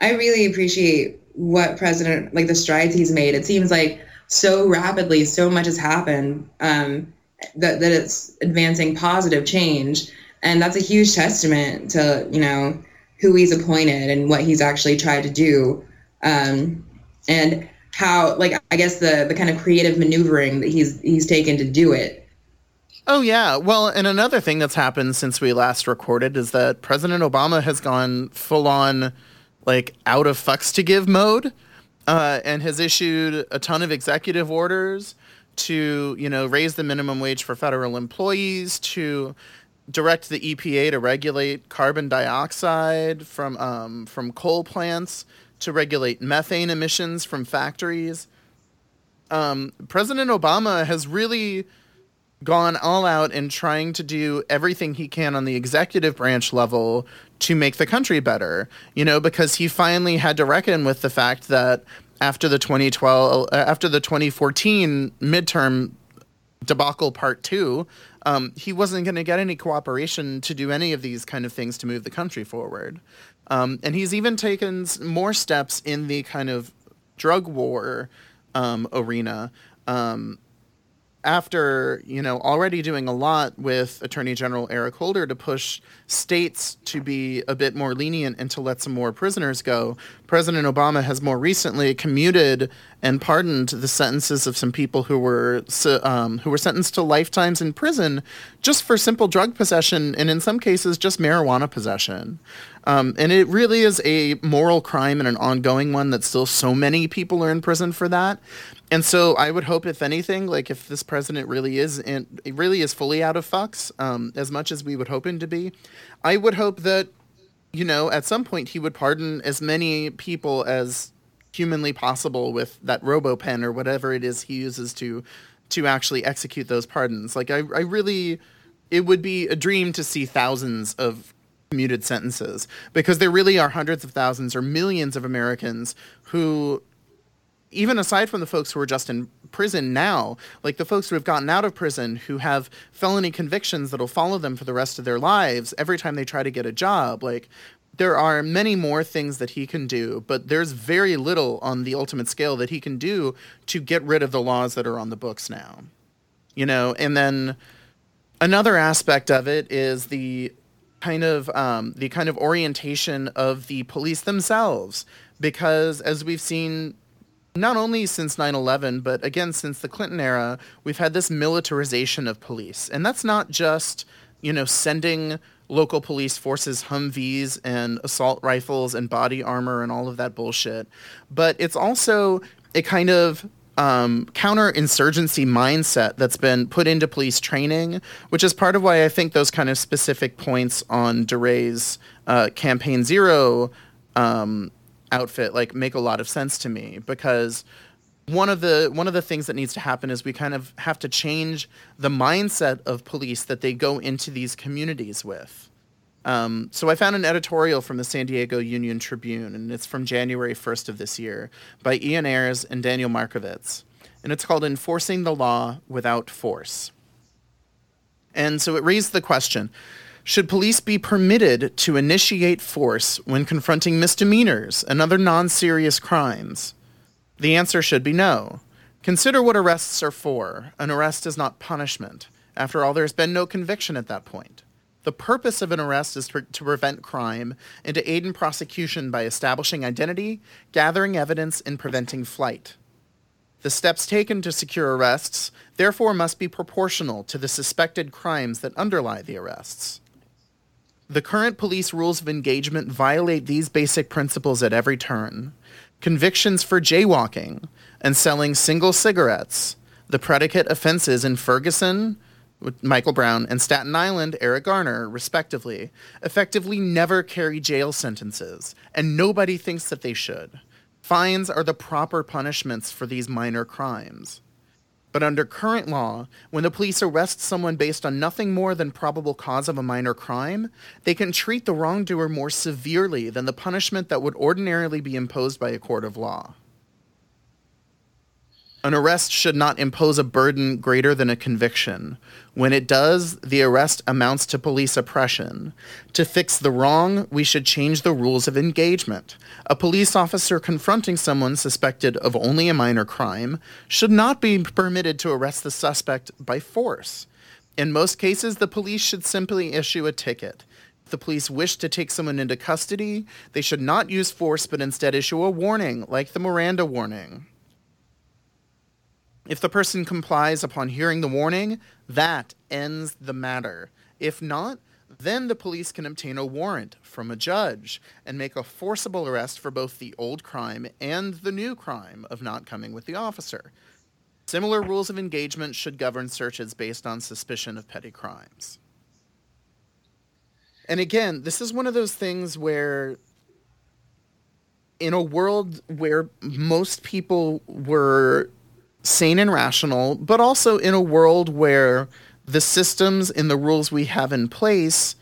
I really appreciate what President, like the strides he's made. It seems like so rapidly, so much has happened um, that, that it's advancing positive change. And that's a huge testament to, you know, who he's appointed and what he's actually tried to do. Um, and how, like, I guess the, the kind of creative maneuvering that he's, he's taken to do it. Oh yeah. Well, and another thing that's happened since we last recorded is that President Obama has gone full on like out of fucks to give mode uh, and has issued a ton of executive orders to, you know, raise the minimum wage for federal employees, to direct the EPA to regulate carbon dioxide from um, from coal plants, to regulate methane emissions from factories. Um, President Obama has really gone all out in trying to do everything he can on the executive branch level to make the country better. You know, because he finally had to reckon with the fact that after the 2012 uh, after the 2014 midterm debacle part 2, um, he wasn't going to get any cooperation to do any of these kind of things to move the country forward. Um, and he's even taken more steps in the kind of drug war um, arena. Um, after you know already doing a lot with Attorney General Eric Holder to push states to be a bit more lenient and to let some more prisoners go, President Obama has more recently commuted and pardoned the sentences of some people who were um, who were sentenced to lifetimes in prison just for simple drug possession and in some cases just marijuana possession. Um, and it really is a moral crime and an ongoing one that still so many people are in prison for that. And so I would hope, if anything, like if this president really is in, really is fully out of fucks, um, as much as we would hope him to be, I would hope that, you know, at some point he would pardon as many people as humanly possible with that robo pen or whatever it is he uses to to actually execute those pardons. Like I, I really, it would be a dream to see thousands of commuted sentences because there really are hundreds of thousands or millions of Americans who even aside from the folks who are just in prison now, like the folks who have gotten out of prison who have felony convictions that'll follow them for the rest of their lives every time they try to get a job, like there are many more things that he can do, but there's very little on the ultimate scale that he can do to get rid of the laws that are on the books now. You know, and then another aspect of it is the kind of um, the kind of orientation of the police themselves because as we've seen not only since 9-11 but again since the clinton era we've had this militarization of police. And that's not just you know sending local police forces humvees and assault rifles and body armor and all of that bullshit but it's also a kind of um, counterinsurgency mindset that's been put into police training, which is part of why I think those kind of specific points on DeRay's uh, Campaign Zero um, outfit like make a lot of sense to me because one of the one of the things that needs to happen is we kind of have to change the mindset of police that they go into these communities with. Um, so I found an editorial from the San Diego Union Tribune, and it's from January 1st of this year by Ian Ayres and Daniel Markovits, and it's called "Enforcing the Law Without Force." And so it raised the question should police be permitted to initiate force when confronting misdemeanors and other non serious crimes? The answer should be no. Consider what arrests are for. An arrest is not punishment. After all, there's been no conviction at that point. The purpose of an arrest is to prevent crime and to aid in prosecution by establishing identity, gathering evidence, and preventing flight. The steps taken to secure arrests, therefore, must be proportional to the suspected crimes that underlie the arrests. The current police rules of engagement violate these basic principles at every turn. Convictions for jaywalking and selling single cigarettes, the predicate offenses in Ferguson, Michael Brown, and Staten Island, Eric Garner, respectively, effectively never carry jail sentences, and nobody thinks that they should. Fines are the proper punishments for these minor crimes. But under current law, when the police arrest someone based on nothing more than probable cause of a minor crime, they can treat the wrongdoer more severely than the punishment that would ordinarily be imposed by a court of law. An arrest should not impose a burden greater than a conviction. When it does, the arrest amounts to police oppression. To fix the wrong, we should change the rules of engagement. A police officer confronting someone suspected of only a minor crime should not be permitted to arrest the suspect by force. In most cases, the police should simply issue a ticket. If the police wish to take someone into custody, they should not use force but instead issue a warning, like the Miranda warning. If the person complies upon hearing the warning, that ends the matter. If not, then the police can obtain a warrant from a judge and make a forcible arrest for both the old crime and the new crime of not coming with the officer. Similar rules of engagement should govern searches based on suspicion of petty crimes. And again, this is one of those things where, in a world where most people were sane and rational, but also in a world where the systems and the rules we have in place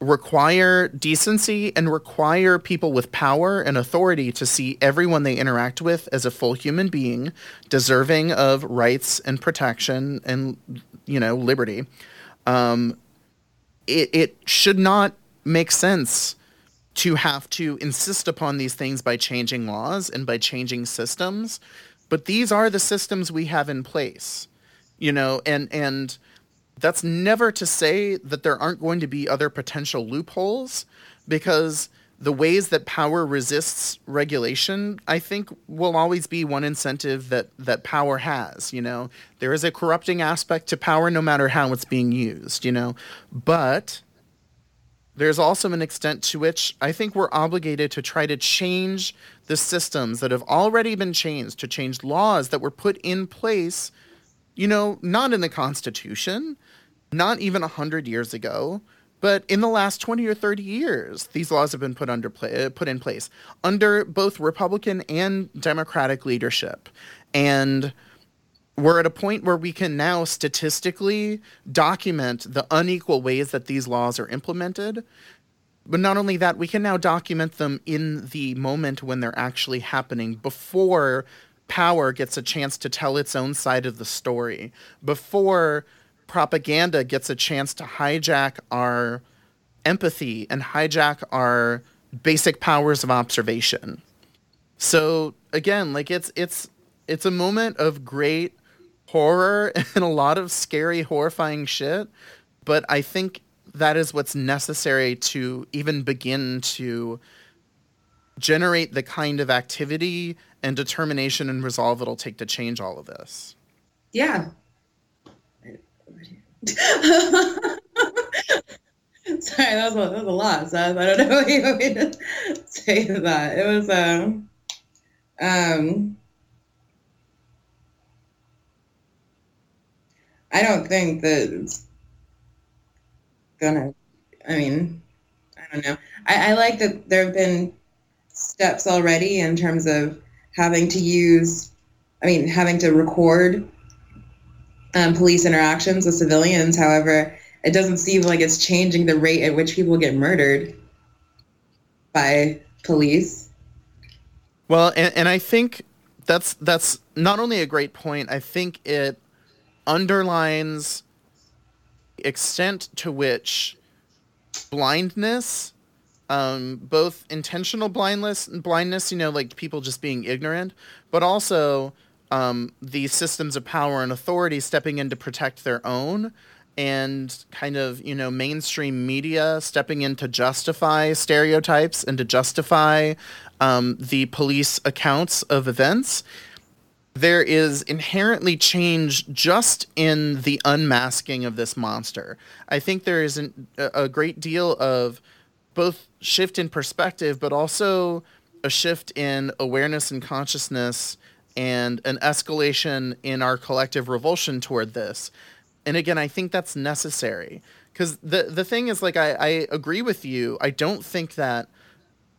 require decency and require people with power and authority to see everyone they interact with as a full human being deserving of rights and protection and you know liberty. Um, it, it should not make sense to have to insist upon these things by changing laws and by changing systems but these are the systems we have in place. you know, and and that's never to say that there aren't going to be other potential loopholes because the ways that power resists regulation, I think, will always be one incentive that that power has. You know, there is a corrupting aspect to power, no matter how it's being used. You know, but there's also an extent to which I think we're obligated to try to change the systems that have already been changed, to change laws that were put in place. You know, not in the Constitution, not even a hundred years ago but in the last 20 or 30 years, these laws have been put under play, uh, put in place under both Republican and Democratic leadership. And we're at a point where we can now statistically document the unequal ways that these laws are implemented. But not only that, we can now document them in the moment when they're actually happening before power gets a chance to tell its own side of the story, before propaganda gets a chance to hijack our empathy and hijack our basic powers of observation. So again, like it's it's it's a moment of great horror and a lot of scary horrifying shit, but I think that is what's necessary to even begin to generate the kind of activity and determination and resolve it'll take to change all of this. Yeah, Sorry, that was, a, that was a lot. So I don't know what you want me to say to that. It was um, um, I don't think that it's gonna. I mean, I don't know. I, I like that there have been steps already in terms of having to use. I mean, having to record um, police interactions with civilians. However, it doesn't seem like it's changing the rate at which people get murdered by police. Well, and, and I think that's that's not only a great point. I think it underlines extent to which blindness um, both intentional blindness blindness you know like people just being ignorant but also um, these systems of power and authority stepping in to protect their own and kind of you know mainstream media stepping in to justify stereotypes and to justify um, the police accounts of events there is inherently change just in the unmasking of this monster i think there is an, a great deal of both shift in perspective but also a shift in awareness and consciousness and an escalation in our collective revulsion toward this. And again, I think that's necessary because the the thing is, like, I, I agree with you. I don't think that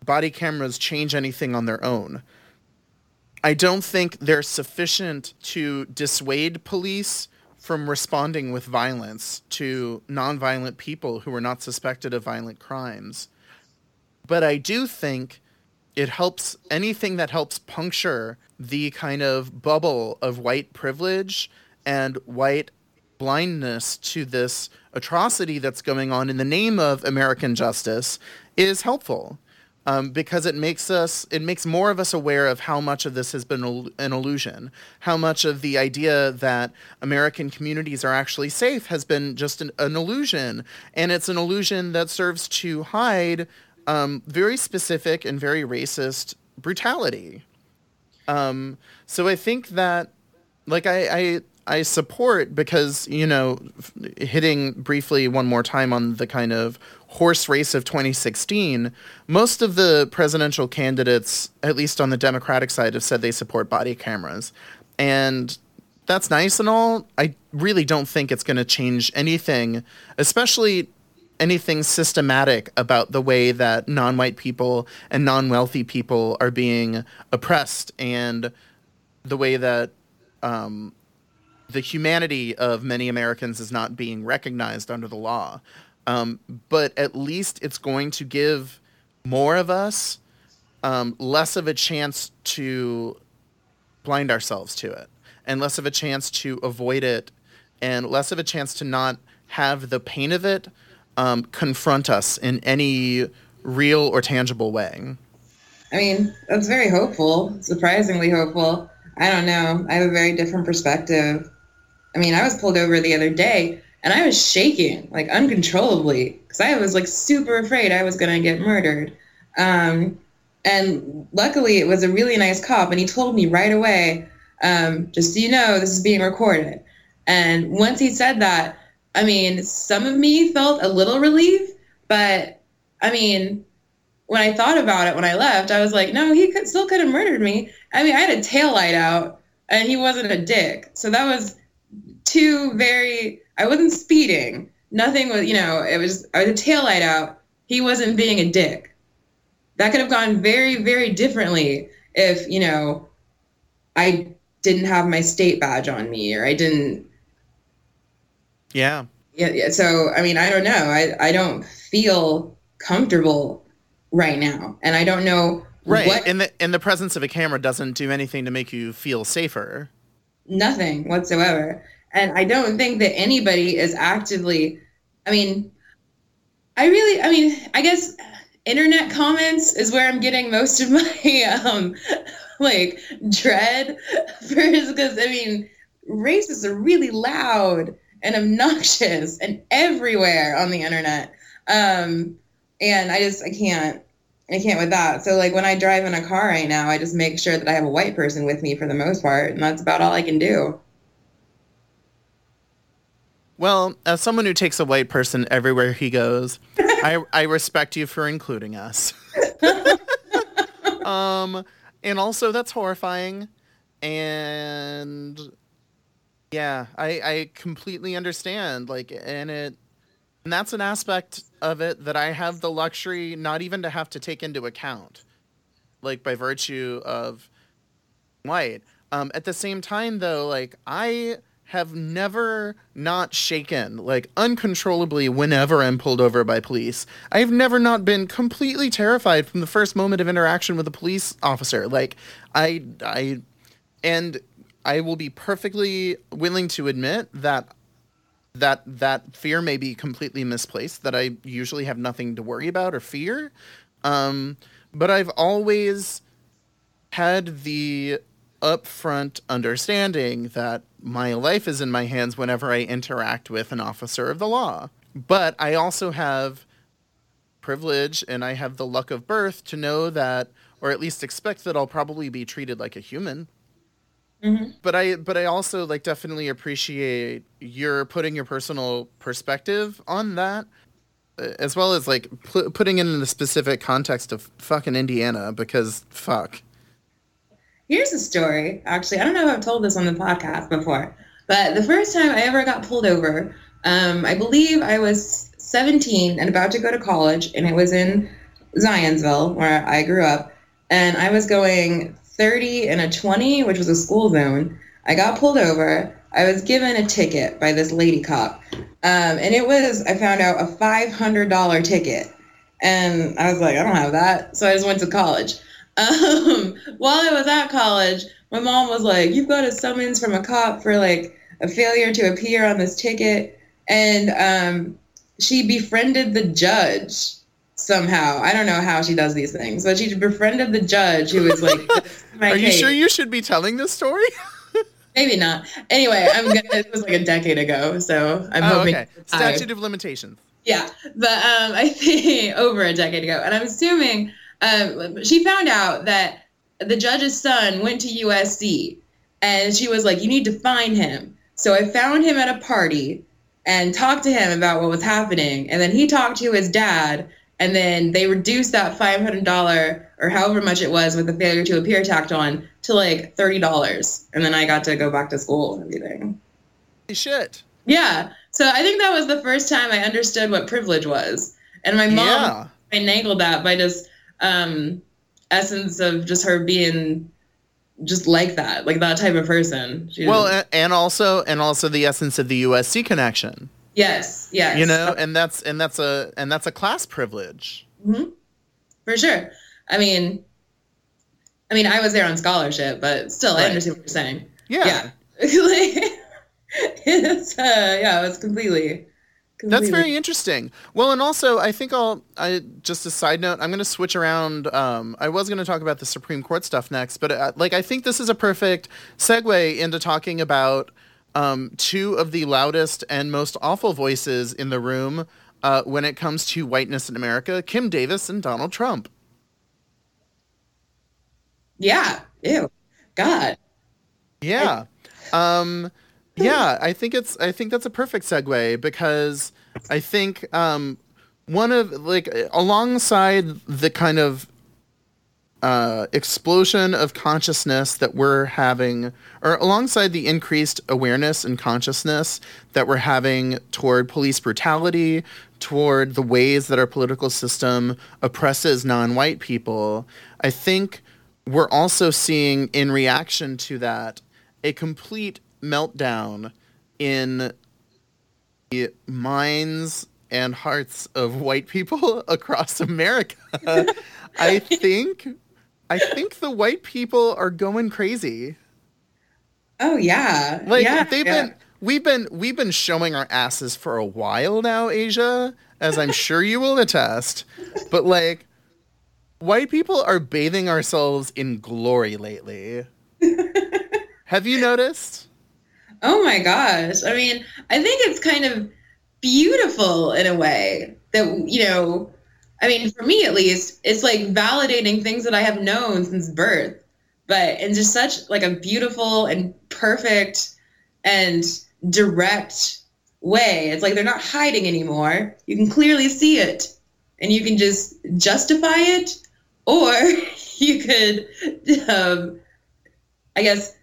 body cameras change anything on their own. I don't think they're sufficient to dissuade police from responding with violence to nonviolent people who are not suspected of violent crimes. But I do think it helps anything that helps puncture the kind of bubble of white privilege and white blindness to this atrocity that's going on in the name of American justice is helpful. Um, because it makes us it makes more of us aware of how much of this has been an illusion how much of the idea that american communities are actually safe has been just an, an illusion and it's an illusion that serves to hide um, very specific and very racist brutality. Um, so I think that, like, I, I I support because you know, hitting briefly one more time on the kind of horse race of 2016, most of the presidential candidates, at least on the Democratic side, have said they support body cameras, and that's nice and all. I really don't think it's going to change anything, especially anything systematic about the way that non-white people and non-wealthy people are being oppressed and the way that um, the humanity of many Americans is not being recognized under the law. Um, but at least it's going to give more of us um, less of a chance to blind ourselves to it and less of a chance to avoid it and less of a chance to not have the pain of it um, confront us in any real or tangible way? I mean, that's very hopeful, surprisingly hopeful. I don't know. I have a very different perspective I mean, I was pulled over the other day and I was shaking like uncontrollably because I was like super afraid I was going to get murdered. Um, and luckily, it was a really nice cop, and he told me right away, um, just so you know, this is being recorded. And once he said that, I mean, some of me felt a little relief, but I mean, when I thought about it when I left, I was like, no, he could still could have murdered me. I mean, I had a tail light out and he wasn't a dick. So that was two very I wasn't speeding. Nothing was, you know, it was I was a tail light out. He wasn't being a dick. That could have gone very, very differently if, you know, I didn't have my state badge on me or I didn't Yeah. Yeah, yeah. So I mean, I don't know. I, I don't feel comfortable right now. And I don't know Right. what In the in the presence of a camera doesn't do anything to make you feel safer. nothing whatsoever. And I don't think that anybody is actively, I mean, I really, I mean, I guess internet comments is where I'm getting most of my, um, like dread for because I mean, racists are really loud and obnoxious and everywhere on the internet. Um, and I just, I can't, I can't with that. So like when I drive in a car right now, I just make sure that I have a white person with me for the most part, and that's about all I can do. Well, as someone who takes a white person everywhere he goes, I I respect you for including us. um, and also that's horrifying, and yeah, I I completely understand. Like, and it, and that's an aspect of it that I have the luxury not even to have to take into account, like by virtue of white. Um, at the same time, though, like I have never not shaken like uncontrollably whenever I'm pulled over by police. I've never not been completely terrified from the first moment of interaction with a police officer. Like I I and I will be perfectly willing to admit that that that fear may be completely misplaced that I usually have nothing to worry about or fear. Um, but I've always had the upfront understanding that my life is in my hands whenever I interact with an officer of the law. But I also have privilege and I have the luck of birth to know that, or at least expect that I'll probably be treated like a human. Mhm. But I, but I also like definitely appreciate your putting your personal perspective on that, uh, as well as like pu- putting it in the specific context of fucking Indiana because fuck. Here's a story. Actually, I don't know if I've told this on the podcast before, but the first time I ever got pulled over, um, I believe I was 17 and about to go to college, and it was in Zionsville, where I grew up, and I was going 30 and a 20, which was a school zone. I got pulled over. I was given a ticket by this lady cop, um, and it was I found out a $500 ticket, and I was like, I don't have that, so I just went to college. Um, while I was at college, my mom was like, "You've got a summons from a cop for like a failure to appear on this ticket," and um, she befriended the judge somehow. I don't know how she does these things, but she befriended the judge who was like, Are you case. sure you should be telling this story? Maybe not. Anyway, I'm gonna. It was like a decade ago, so I'm oh, hoping. okay. Statute of limitations. yeah, but um, I think over a decade ago, and I'm assuming um, she found out that the judge's son went to USC, and she was like, "You need to find him." So I found him at a party and talked to him about what was happening, and then he talked to his dad, and then they reduced that five hundred dollar or however much it was with the failure to appear tacked on to like thirty dollars, and then I got to go back to school and everything. Shit. Yeah. So I think that was the first time I understood what privilege was. And my mom Yeah. finagled that by just um essence of just her being just like that, like that type of person. She Well, was- and also and also the essence of the USC connection. yes, yes. You know, and that's and that's a and that's a class privilege. Mhm. for sure. I mean, I mean, I was there on scholarship, but still, I understand what you're saying. Yeah. Yeah. Like, it's uh, yeah, it's completely. That's very interesting. Well, and also, I think I'll. I just a side note. I'm going to switch around. Um, I was going to talk about the Supreme Court stuff next, but uh, like I think this is a perfect segue into talking about um, two of the loudest and most awful voices in the room uh, when it comes to whiteness in America Kim Davis and Donald Trump. Yeah. Ew. God. Yeah. Um, yeah, I think it's I think that's a perfect segue because I think um, one of like alongside the kind of uh, explosion of consciousness that we're having, or alongside the increased awareness and consciousness that we're having toward police brutality, toward the ways that our political system oppresses non white people, I think we're also seeing, in reaction to that, a complete meltdown in the minds and hearts of white people across America. I think I think the white people are going crazy. Oh yeah. Like yeah, they've yeah. been we've been we've been showing our asses for a while now, Asia, as I'm sure you will attest. But like white people are bathing ourselves in glory lately. Have you noticed? Oh my gosh. I mean, I think it's kind of beautiful in a way that, you know, I mean, for me at least, it's like validating things that I have known since birth, but in just such like a beautiful and perfect and direct way. It's like they're not hiding anymore. You can clearly see it and you can just justify it or you could um, I guess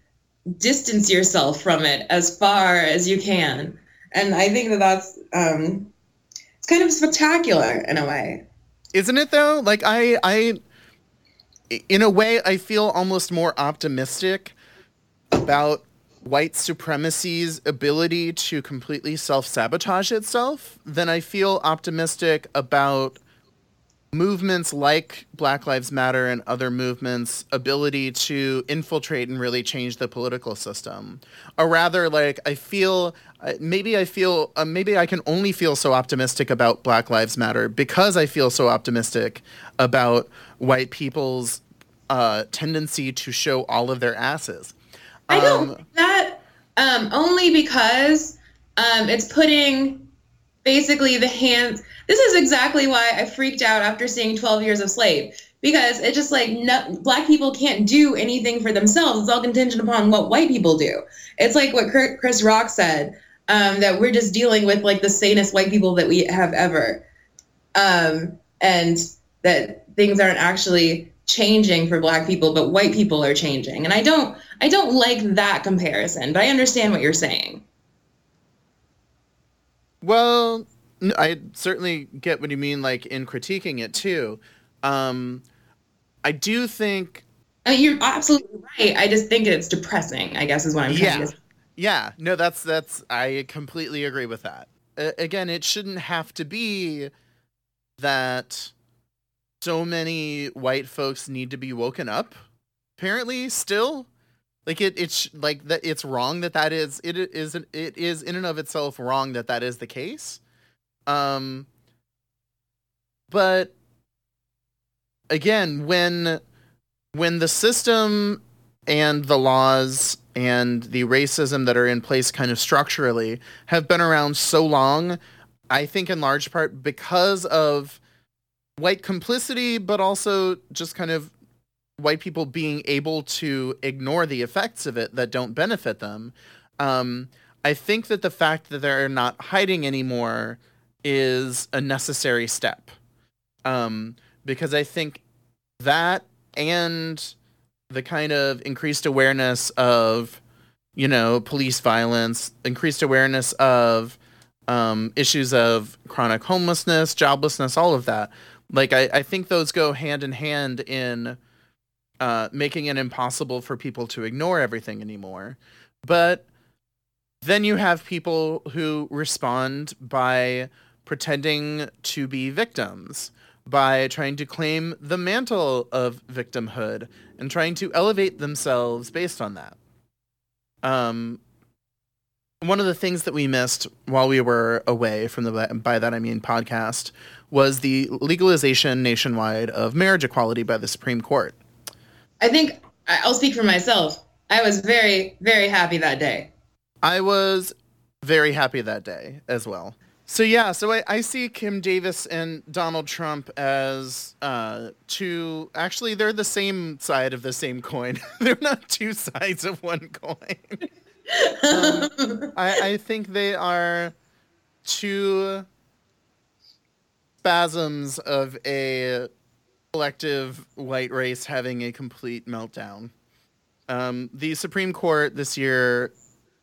distance yourself from it as far as you can. And I think that that's um, it's kind of spectacular in a way. Isn't it though? Like I I in a way I feel almost more optimistic about white supremacy's ability to completely self-sabotage itself than I feel optimistic about movements like Black Lives Matter and other movements' ability to infiltrate and really change the political system. Or rather, like, I feel uh, maybe I feel uh, maybe I can only feel so optimistic about Black Lives Matter because I feel so optimistic about white people's uh, tendency to show all of their asses. I don't Um, that um, only because um, it's putting basically the hands. This is exactly why I freaked out after seeing 12 Years of Slave because it's just like no, black people can't do anything for themselves. It's all contingent upon what white people do. It's like what Chris Rock said um, that we're just dealing with like the sanest white people that we have ever, um, and that things aren't actually changing for black people, but white people are changing. And I don't, I don't like that comparison, but I understand what you're saying. Well, I certainly get what you mean, like in critiquing it too. Um, I do think, I mean, you're absolutely right. I just think it's depressing. I guess is what I'm trying yeah, to. yeah, no, that's that's I completely agree with that. Uh, again, it shouldn't have to be that so many white folks need to be woken up. Apparently, still, like it, it's like that. It's wrong that that is it is it is in and of itself wrong that that is the case. Um, but again, when when the system and the laws and the racism that are in place kind of structurally have been around so long, I think in large part because of white complicity, but also just kind of white people being able to ignore the effects of it that don't benefit them. Um, I think that the fact that they're not hiding anymore is a necessary step. Um, because I think that and the kind of increased awareness of, you know, police violence, increased awareness of um, issues of chronic homelessness, joblessness, all of that. Like, I, I think those go hand in hand in uh, making it impossible for people to ignore everything anymore. But then you have people who respond by pretending to be victims, by trying to claim the mantle of victimhood and trying to elevate themselves based on that. Um, one of the things that we missed while we were away from the by that I mean podcast was the legalization nationwide of marriage equality by the Supreme Court. I think I'll speak for myself. I was very, very happy that day. I was very happy that day as well. So yeah, so I, I see Kim Davis and Donald Trump as uh, two. Actually, they're the same side of the same coin. they're not two sides of one coin. um, I, I think they are two spasms of a collective white race having a complete meltdown. Um, the Supreme Court this year,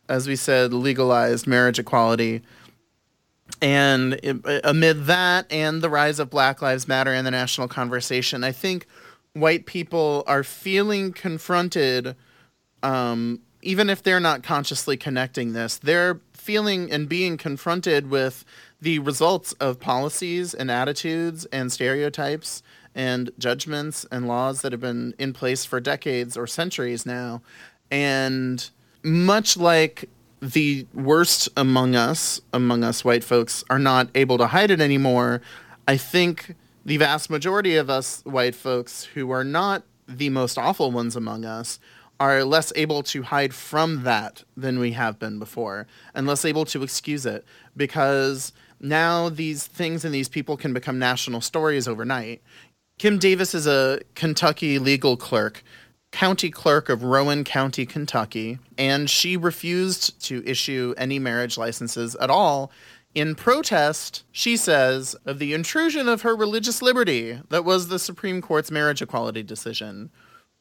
as we said, legalized marriage equality and amid that and the rise of Black Lives Matter in the national conversation, I think white people are feeling confronted, um, even if they're not consciously connecting this, they're feeling and being confronted with the results of policies and attitudes and stereotypes and judgments and laws that have been in place for decades or centuries now. And much like the worst among us, among us white folks, are not able to hide it anymore, I think the vast majority of us white folks who are not the most awful ones among us are less able to hide from that than we have been before and less able to excuse it because now these things and these people can become national stories overnight. Kim Davis is a Kentucky legal clerk county clerk of Rowan County, Kentucky, and she refused to issue any marriage licenses at all in protest, she says, of the intrusion of her religious liberty that was the Supreme Court's marriage equality decision.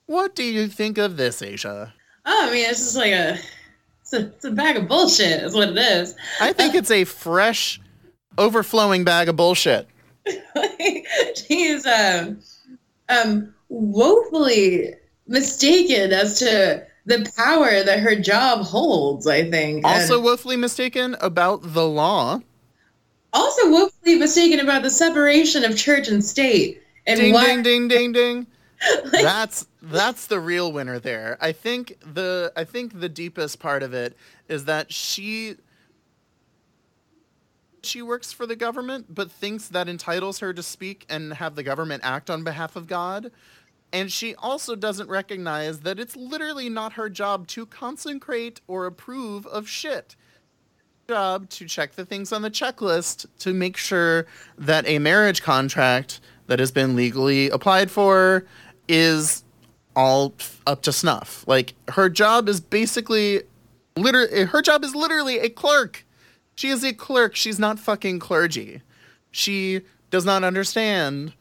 What do you think of this, Asia? Oh, I mean, it's just like a it's a, it's a bag of bullshit, is what it is. I think it's a fresh, overflowing bag of bullshit. She's um, um, woefully mistaken as to the power that her job holds, I think. Also and woefully mistaken about the law. Also woefully mistaken about the separation of church and state. And ding, why- ding, ding, ding, ding. like- that's that's the real winner there. I think the I think the deepest part of it is that she she works for the government but thinks that entitles her to speak and have the government act on behalf of God. And she also doesn't recognize that it's literally not her job to consecrate or approve of shit. Job to check the things on the checklist to make sure that a marriage contract that has been legally applied for is all up to snuff. Like her job is basically literally her job is literally a clerk. She is a clerk. She's not fucking clergy. She does not understand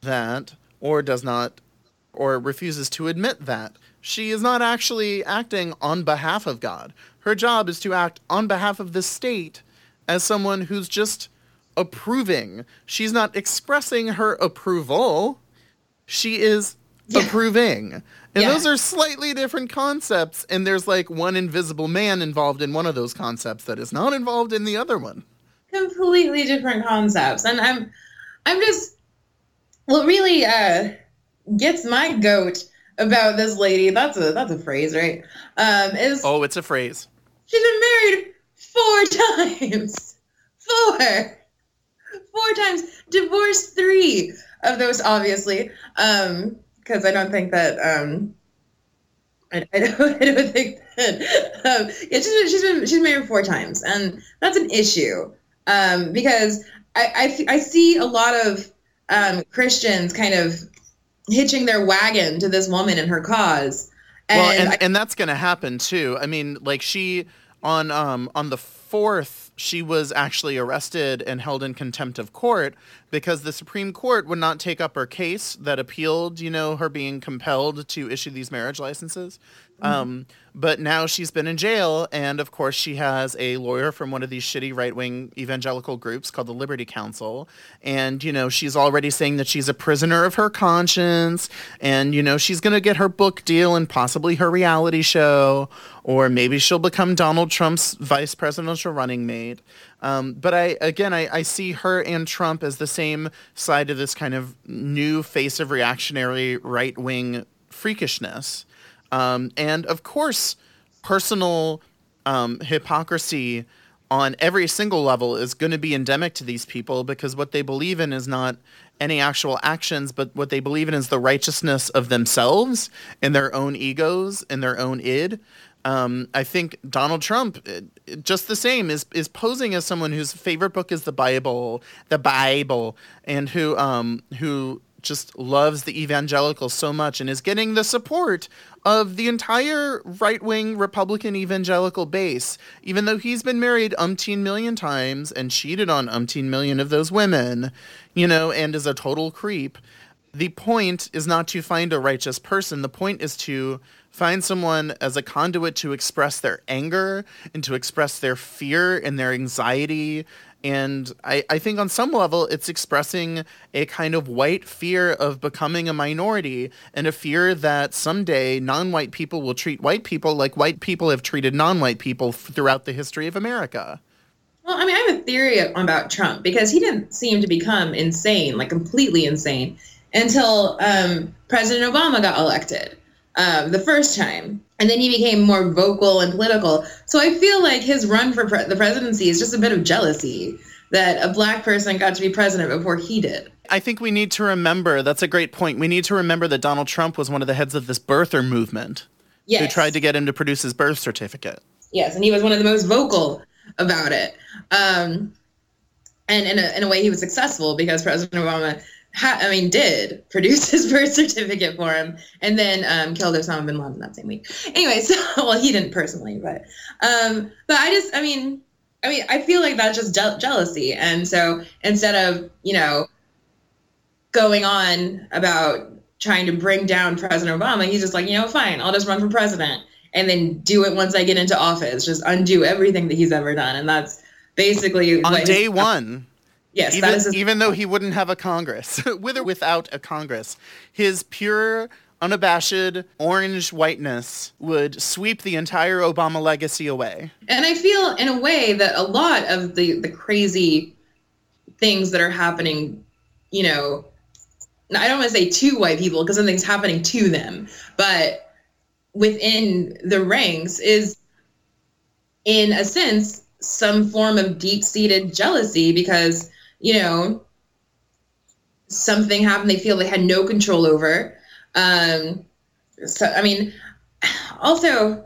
that or does not or refuses to admit that. She is not actually acting on behalf of God. Her job is to act on behalf of the state as someone who's just approving. She's not expressing her approval. She is yeah. approving. And yeah. those are slightly different concepts. And there's like one invisible man involved in one of those concepts that is not involved in the other one. Completely different concepts. And I'm I'm just well really uh gets my goat about this lady. That's a that's a phrase, right? Um, is oh, it's a phrase. She's been married four times. Four. Four times. Divorced three of those, obviously. Um, because I don't think that um I, I, don't, I don't think that um, yeah she's been, she's been she's married four times and that's an issue um because I, I, I see a lot of um Christians kind of hitching their wagon to this woman and her cause. And well, and, I, and that's going to happen too. I mean, like she on um on the fourth, she was actually arrested and held in contempt of court because the Supreme Court would not take up her case that appealed, you know, her being compelled to issue these marriage licenses. Mm-hmm. Um, but now she's been in jail, and of course, she has a lawyer from one of these shitty right wing evangelical groups called the Liberty Counsel. And, you know, she's already saying that she's a prisoner of her conscience, and, you know, she's going to get her book deal and possibly her reality show, or maybe she'll become Donald Trump's vice presidential running mate. Um, but I, again, I, I see her and Trump as the same side of this kind of new face of reactionary right wing freakishness. Um, and of course, personal um, hypocrisy on every single level is going to be endemic to these people because what they believe in is not any actual actions, but what they believe in is the righteousness of themselves and their own egos and their own id. Um, I think Donald Trump, uh, just the same, is is posing as someone whose favorite book is the Bible, the Bible, and who um, who just loves the evangelicals so much and is getting the support of the entire right wing Republican evangelical base, even though he's been married umpteen million times and cheated on umpteen million of those women, you know, and is a total creep. The point is not to find a righteous person. The point is to find someone as a conduit to express their anger and to express their fear and their anxiety. And I, I think on some level, it's expressing a kind of white fear of becoming a minority and a fear that someday non white people will treat white people like white people have treated non white people throughout the history of America. Well, I mean, I have a theory about Trump because he didn't seem to become insane, like completely insane, until um, President Obama got elected um, the first time. And then he became more vocal and political. So I feel like his run for pre- the presidency is just a bit of jealousy that a black person got to be president before he did. I think we need to remember that's a great point. We need to remember that Donald Trump was one of the heads of this birther movement yes. who tried to get him to produce his birth certificate. Yes, and he was one of the most vocal about it. Um, and in a, in a way, he was successful because President Obama ha- I mean, did produce his birth certificate for him, and then um, killed Osama bin Laden that same week. Anyway, so well, he didn't personally, but um, but I just, I mean, I mean, I feel like that's just je- jealousy, and so instead of you know going on about trying to bring down President Obama, he's just like, you know, fine, I'll just run for president and then do it once I get into office, just undo everything that he's ever done, and that's basically on day one Yes, even, his- even though he wouldn't have a Congress, with or without a Congress, his pure, unabashed orange whiteness would sweep the entire Obama legacy away. And I feel, in a way, that a lot of the the crazy things that are happening, you know, I don't want to say to white people because something's happening to them, but within the ranks is, in a sense, some form of deep seated jealousy because you know, something happened they feel they had no control over. Um, so, I mean, also,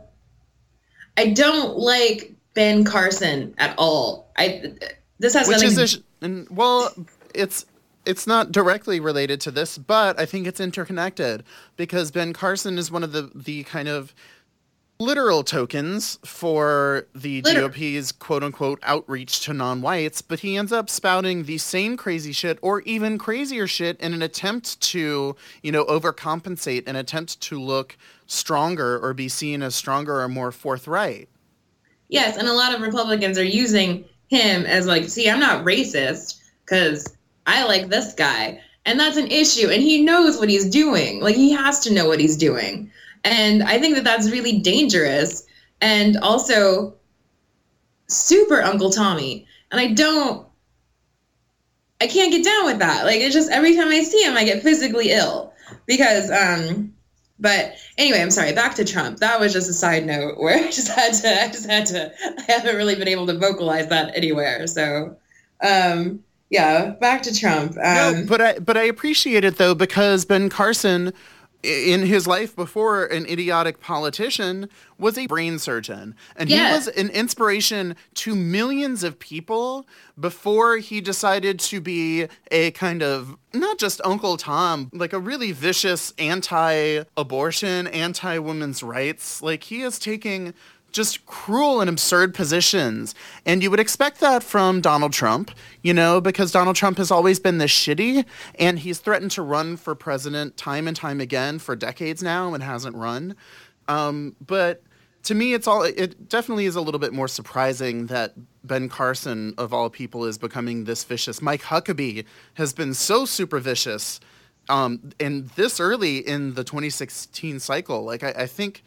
I don't like Ben Carson at all. I this has Which nothing. Is a, and, well, it's it's not directly related to this, but I think it's interconnected because Ben Carson is one of the the kind of literal tokens for the Liter- GOP's quote unquote outreach to non whites, but he ends up spouting the same crazy shit or even crazier shit in an attempt to, you know, overcompensate, an attempt to look stronger or be seen as stronger or more forthright. Yes, and a lot of Republicans are using him as like, see, I'm not racist because I like this guy. And that's an issue. And he knows what he's doing. Like, he has to know what he's doing. And I think that that's really dangerous and also super Uncle Tommy. And I don't, I can't get down with that. Like, it's just every time I see him, I get physically ill because, um, but anyway, I'm sorry. Back to Trump. That was just a side note where I just had to. I just had to. I haven't really been able to vocalize that anywhere. So, um, yeah. Back to Trump. Um, no, but I but I appreciate it though because Ben Carson in his life before an idiotic politician was a brain surgeon and yeah. he was an inspiration to millions of people before he decided to be a kind of not just uncle tom like a really vicious anti-abortion anti-women's rights like he is taking just cruel and absurd positions. And you would expect that from Donald Trump, you know, because Donald Trump has always been this shitty and he's threatened to run for president time and time again for decades now and hasn't run. Um, but to me, it's all, it definitely is a little bit more surprising that Ben Carson, of all people, is becoming this vicious. Mike Huckabee has been so super vicious. Um, and this early in the 2016 cycle, like I, I think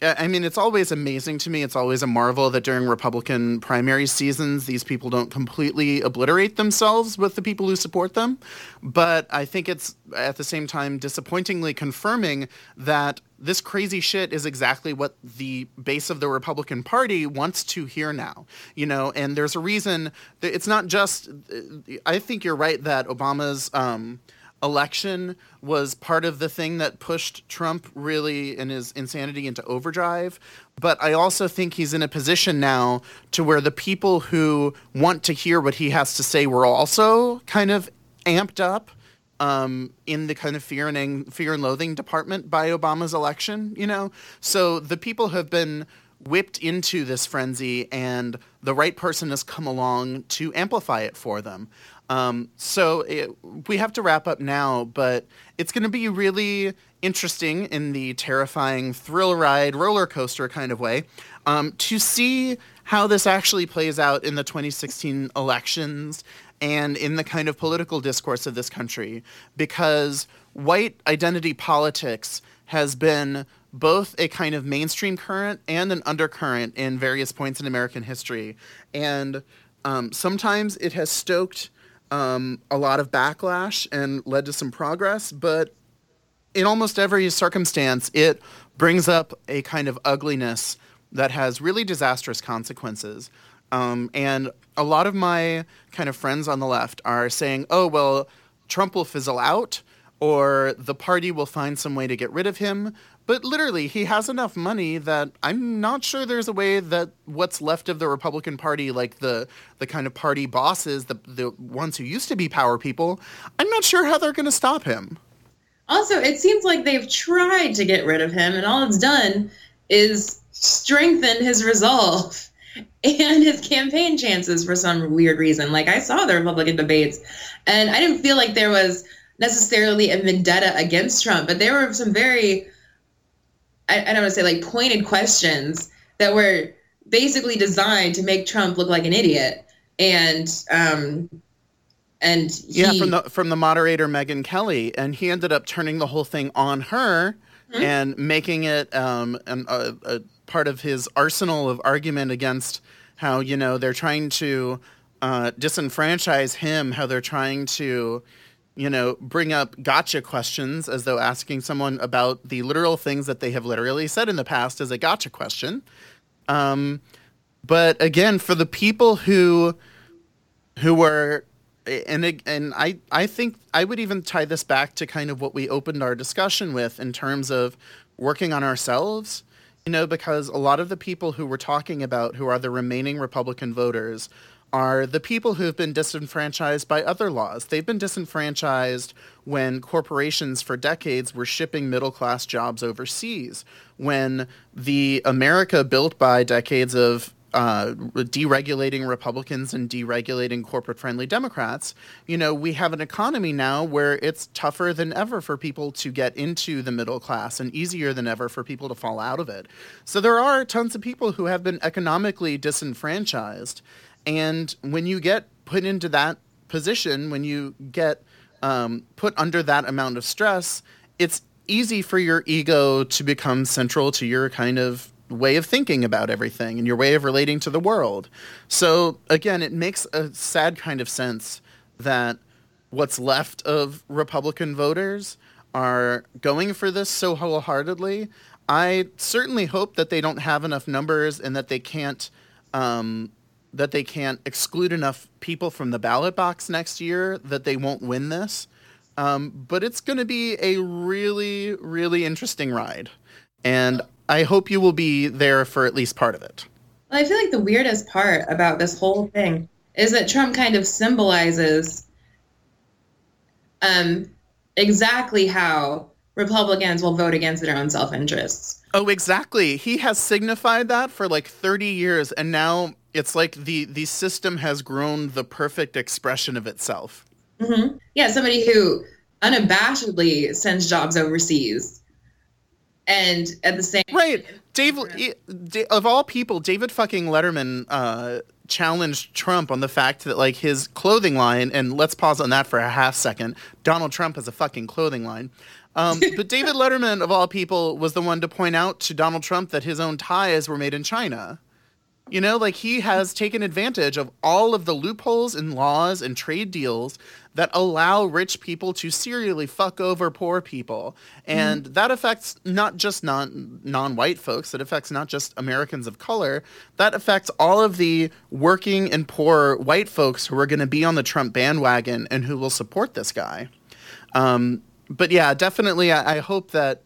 I mean, it's always amazing to me. It's always a marvel that during Republican primary seasons, these people don't completely obliterate themselves with the people who support them. But I think it's at the same time disappointingly confirming that this crazy shit is exactly what the base of the Republican Party wants to hear now. You know, and there's a reason that it's not just, I think you're right that Obama's. Um, election was part of the thing that pushed Trump really in his insanity into overdrive. But I also think he's in a position now to where the people who want to hear what he has to say were also kind of amped up um, in the kind of fear and fear and loathing department by Obama's election. You know, so the people have been whipped into this frenzy, and the right person has come along to amplify it for them. Um, so it, we have to wrap up now, but it's going to be really interesting in the terrifying thrill ride roller coaster kind of way um, to see how this actually plays out in the 2016 elections and in the kind of political discourse of this country because white identity politics has been both a kind of mainstream current and an undercurrent in various points in American history. And um, sometimes it has stoked um, a lot of backlash and led to some progress, but in almost every circumstance, it brings up a kind of ugliness that has really disastrous consequences. Um, and a lot of my kind of friends on the left are saying, oh, well, Trump will fizzle out or the party will find some way to get rid of him. But literally, he has enough money that I'm not sure there's a way that what's left of the Republican Party, like the the kind of party bosses, the the ones who used to be power people, I'm not sure how they're going to stop him. Also, it seems like they've tried to get rid of him, and all it's done is strengthen his resolve and his campaign chances for some weird reason. Like I saw the Republican debates, and I didn't feel like there was necessarily a vendetta against Trump, but there were some very I, I don't want to say like pointed questions that were basically designed to make Trump look like an idiot. And um, and he, yeah, from the from the moderator Megyn Kelly, and he ended up turning the whole thing on her mm-hmm. and making it um, an, a, a part of his arsenal of argument against how you know they're trying to uh, disenfranchise him, how they're trying to you know, bring up gotcha questions as though asking someone about the literal things that they have literally said in the past is a gotcha question. Um, but again, for the people who who were and and I I think I would even tie this back to kind of what we opened our discussion with in terms of working on ourselves. You know, because a lot of the people who we're talking about, who are the remaining Republican voters, are the people who have been disenfranchised by other laws. They've been disenfranchised when corporations for decades were shipping middle class jobs overseas, when the America built by decades of uh, deregulating Republicans and deregulating corporate friendly Democrats, you know, we have an economy now where it's tougher than ever for people to get into the middle class and easier than ever for people to fall out of it. So there are tons of people who have been economically disenfranchised. And when you get put into that position, when you get um, put under that amount of stress, it's easy for your ego to become central to your kind of way of thinking about everything and your way of relating to the world. So again, it makes a sad kind of sense that what's left of Republican voters are going for this so wholeheartedly. I certainly hope that they don't have enough numbers and that they can't um, that they can't exclude enough people from the ballot box next year that they won't win this. Um, but it's going to be a really, really interesting ride. And I hope you will be there for at least part of it. Well, I feel like the weirdest part about this whole thing is that Trump kind of symbolizes um, exactly how Republicans will vote against their own self interests. Oh, exactly. He has signified that for like 30 years, and now it's like the the system has grown the perfect expression of itself. Mm-hmm. Yeah, somebody who unabashedly sends jobs overseas, and at the same right, Dave of all people, David fucking Letterman uh, challenged Trump on the fact that like his clothing line, and let's pause on that for a half second. Donald Trump has a fucking clothing line. Um, but David Letterman, of all people, was the one to point out to Donald Trump that his own ties were made in China. You know, like he has taken advantage of all of the loopholes in laws and trade deals that allow rich people to serially fuck over poor people. And mm-hmm. that affects not just non non-white folks, it affects not just Americans of color, that affects all of the working and poor white folks who are going to be on the Trump bandwagon and who will support this guy. Um, but yeah, definitely, I, I hope that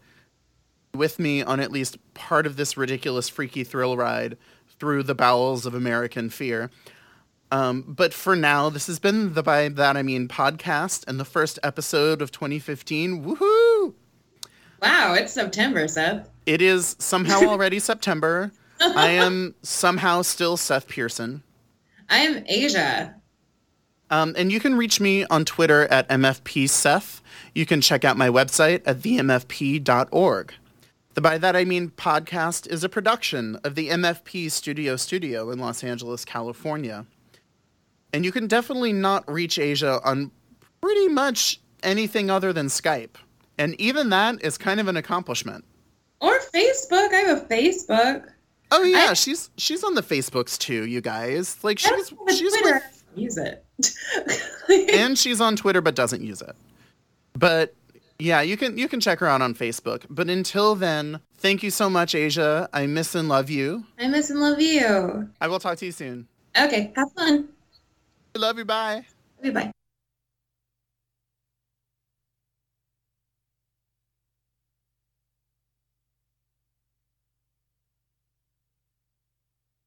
with me on at least part of this ridiculous, freaky thrill ride through the bowels of American fear. Um, but for now, this has been the By That I Mean podcast and the first episode of 2015. Woohoo! Wow, it's September, Seth. It is somehow already September. I am somehow still Seth Pearson. I am Asia. Um, and you can reach me on Twitter at MFPSeth. You can check out my website at themfp.org. The By That I Mean podcast is a production of the MFP Studio Studio in Los Angeles, California. And you can definitely not reach Asia on pretty much anything other than Skype. And even that is kind of an accomplishment. Or Facebook. I have a Facebook. Oh yeah, I, she's she's on the Facebooks too, you guys. Like she's she's Twitter. With, use it. and she's on Twitter but doesn't use it. But yeah, you can you can check her out on Facebook. But until then, thank you so much, Asia. I miss and love you. I miss and love you. I will talk to you soon. Okay, have fun. I love you. Bye. Love you. Bye.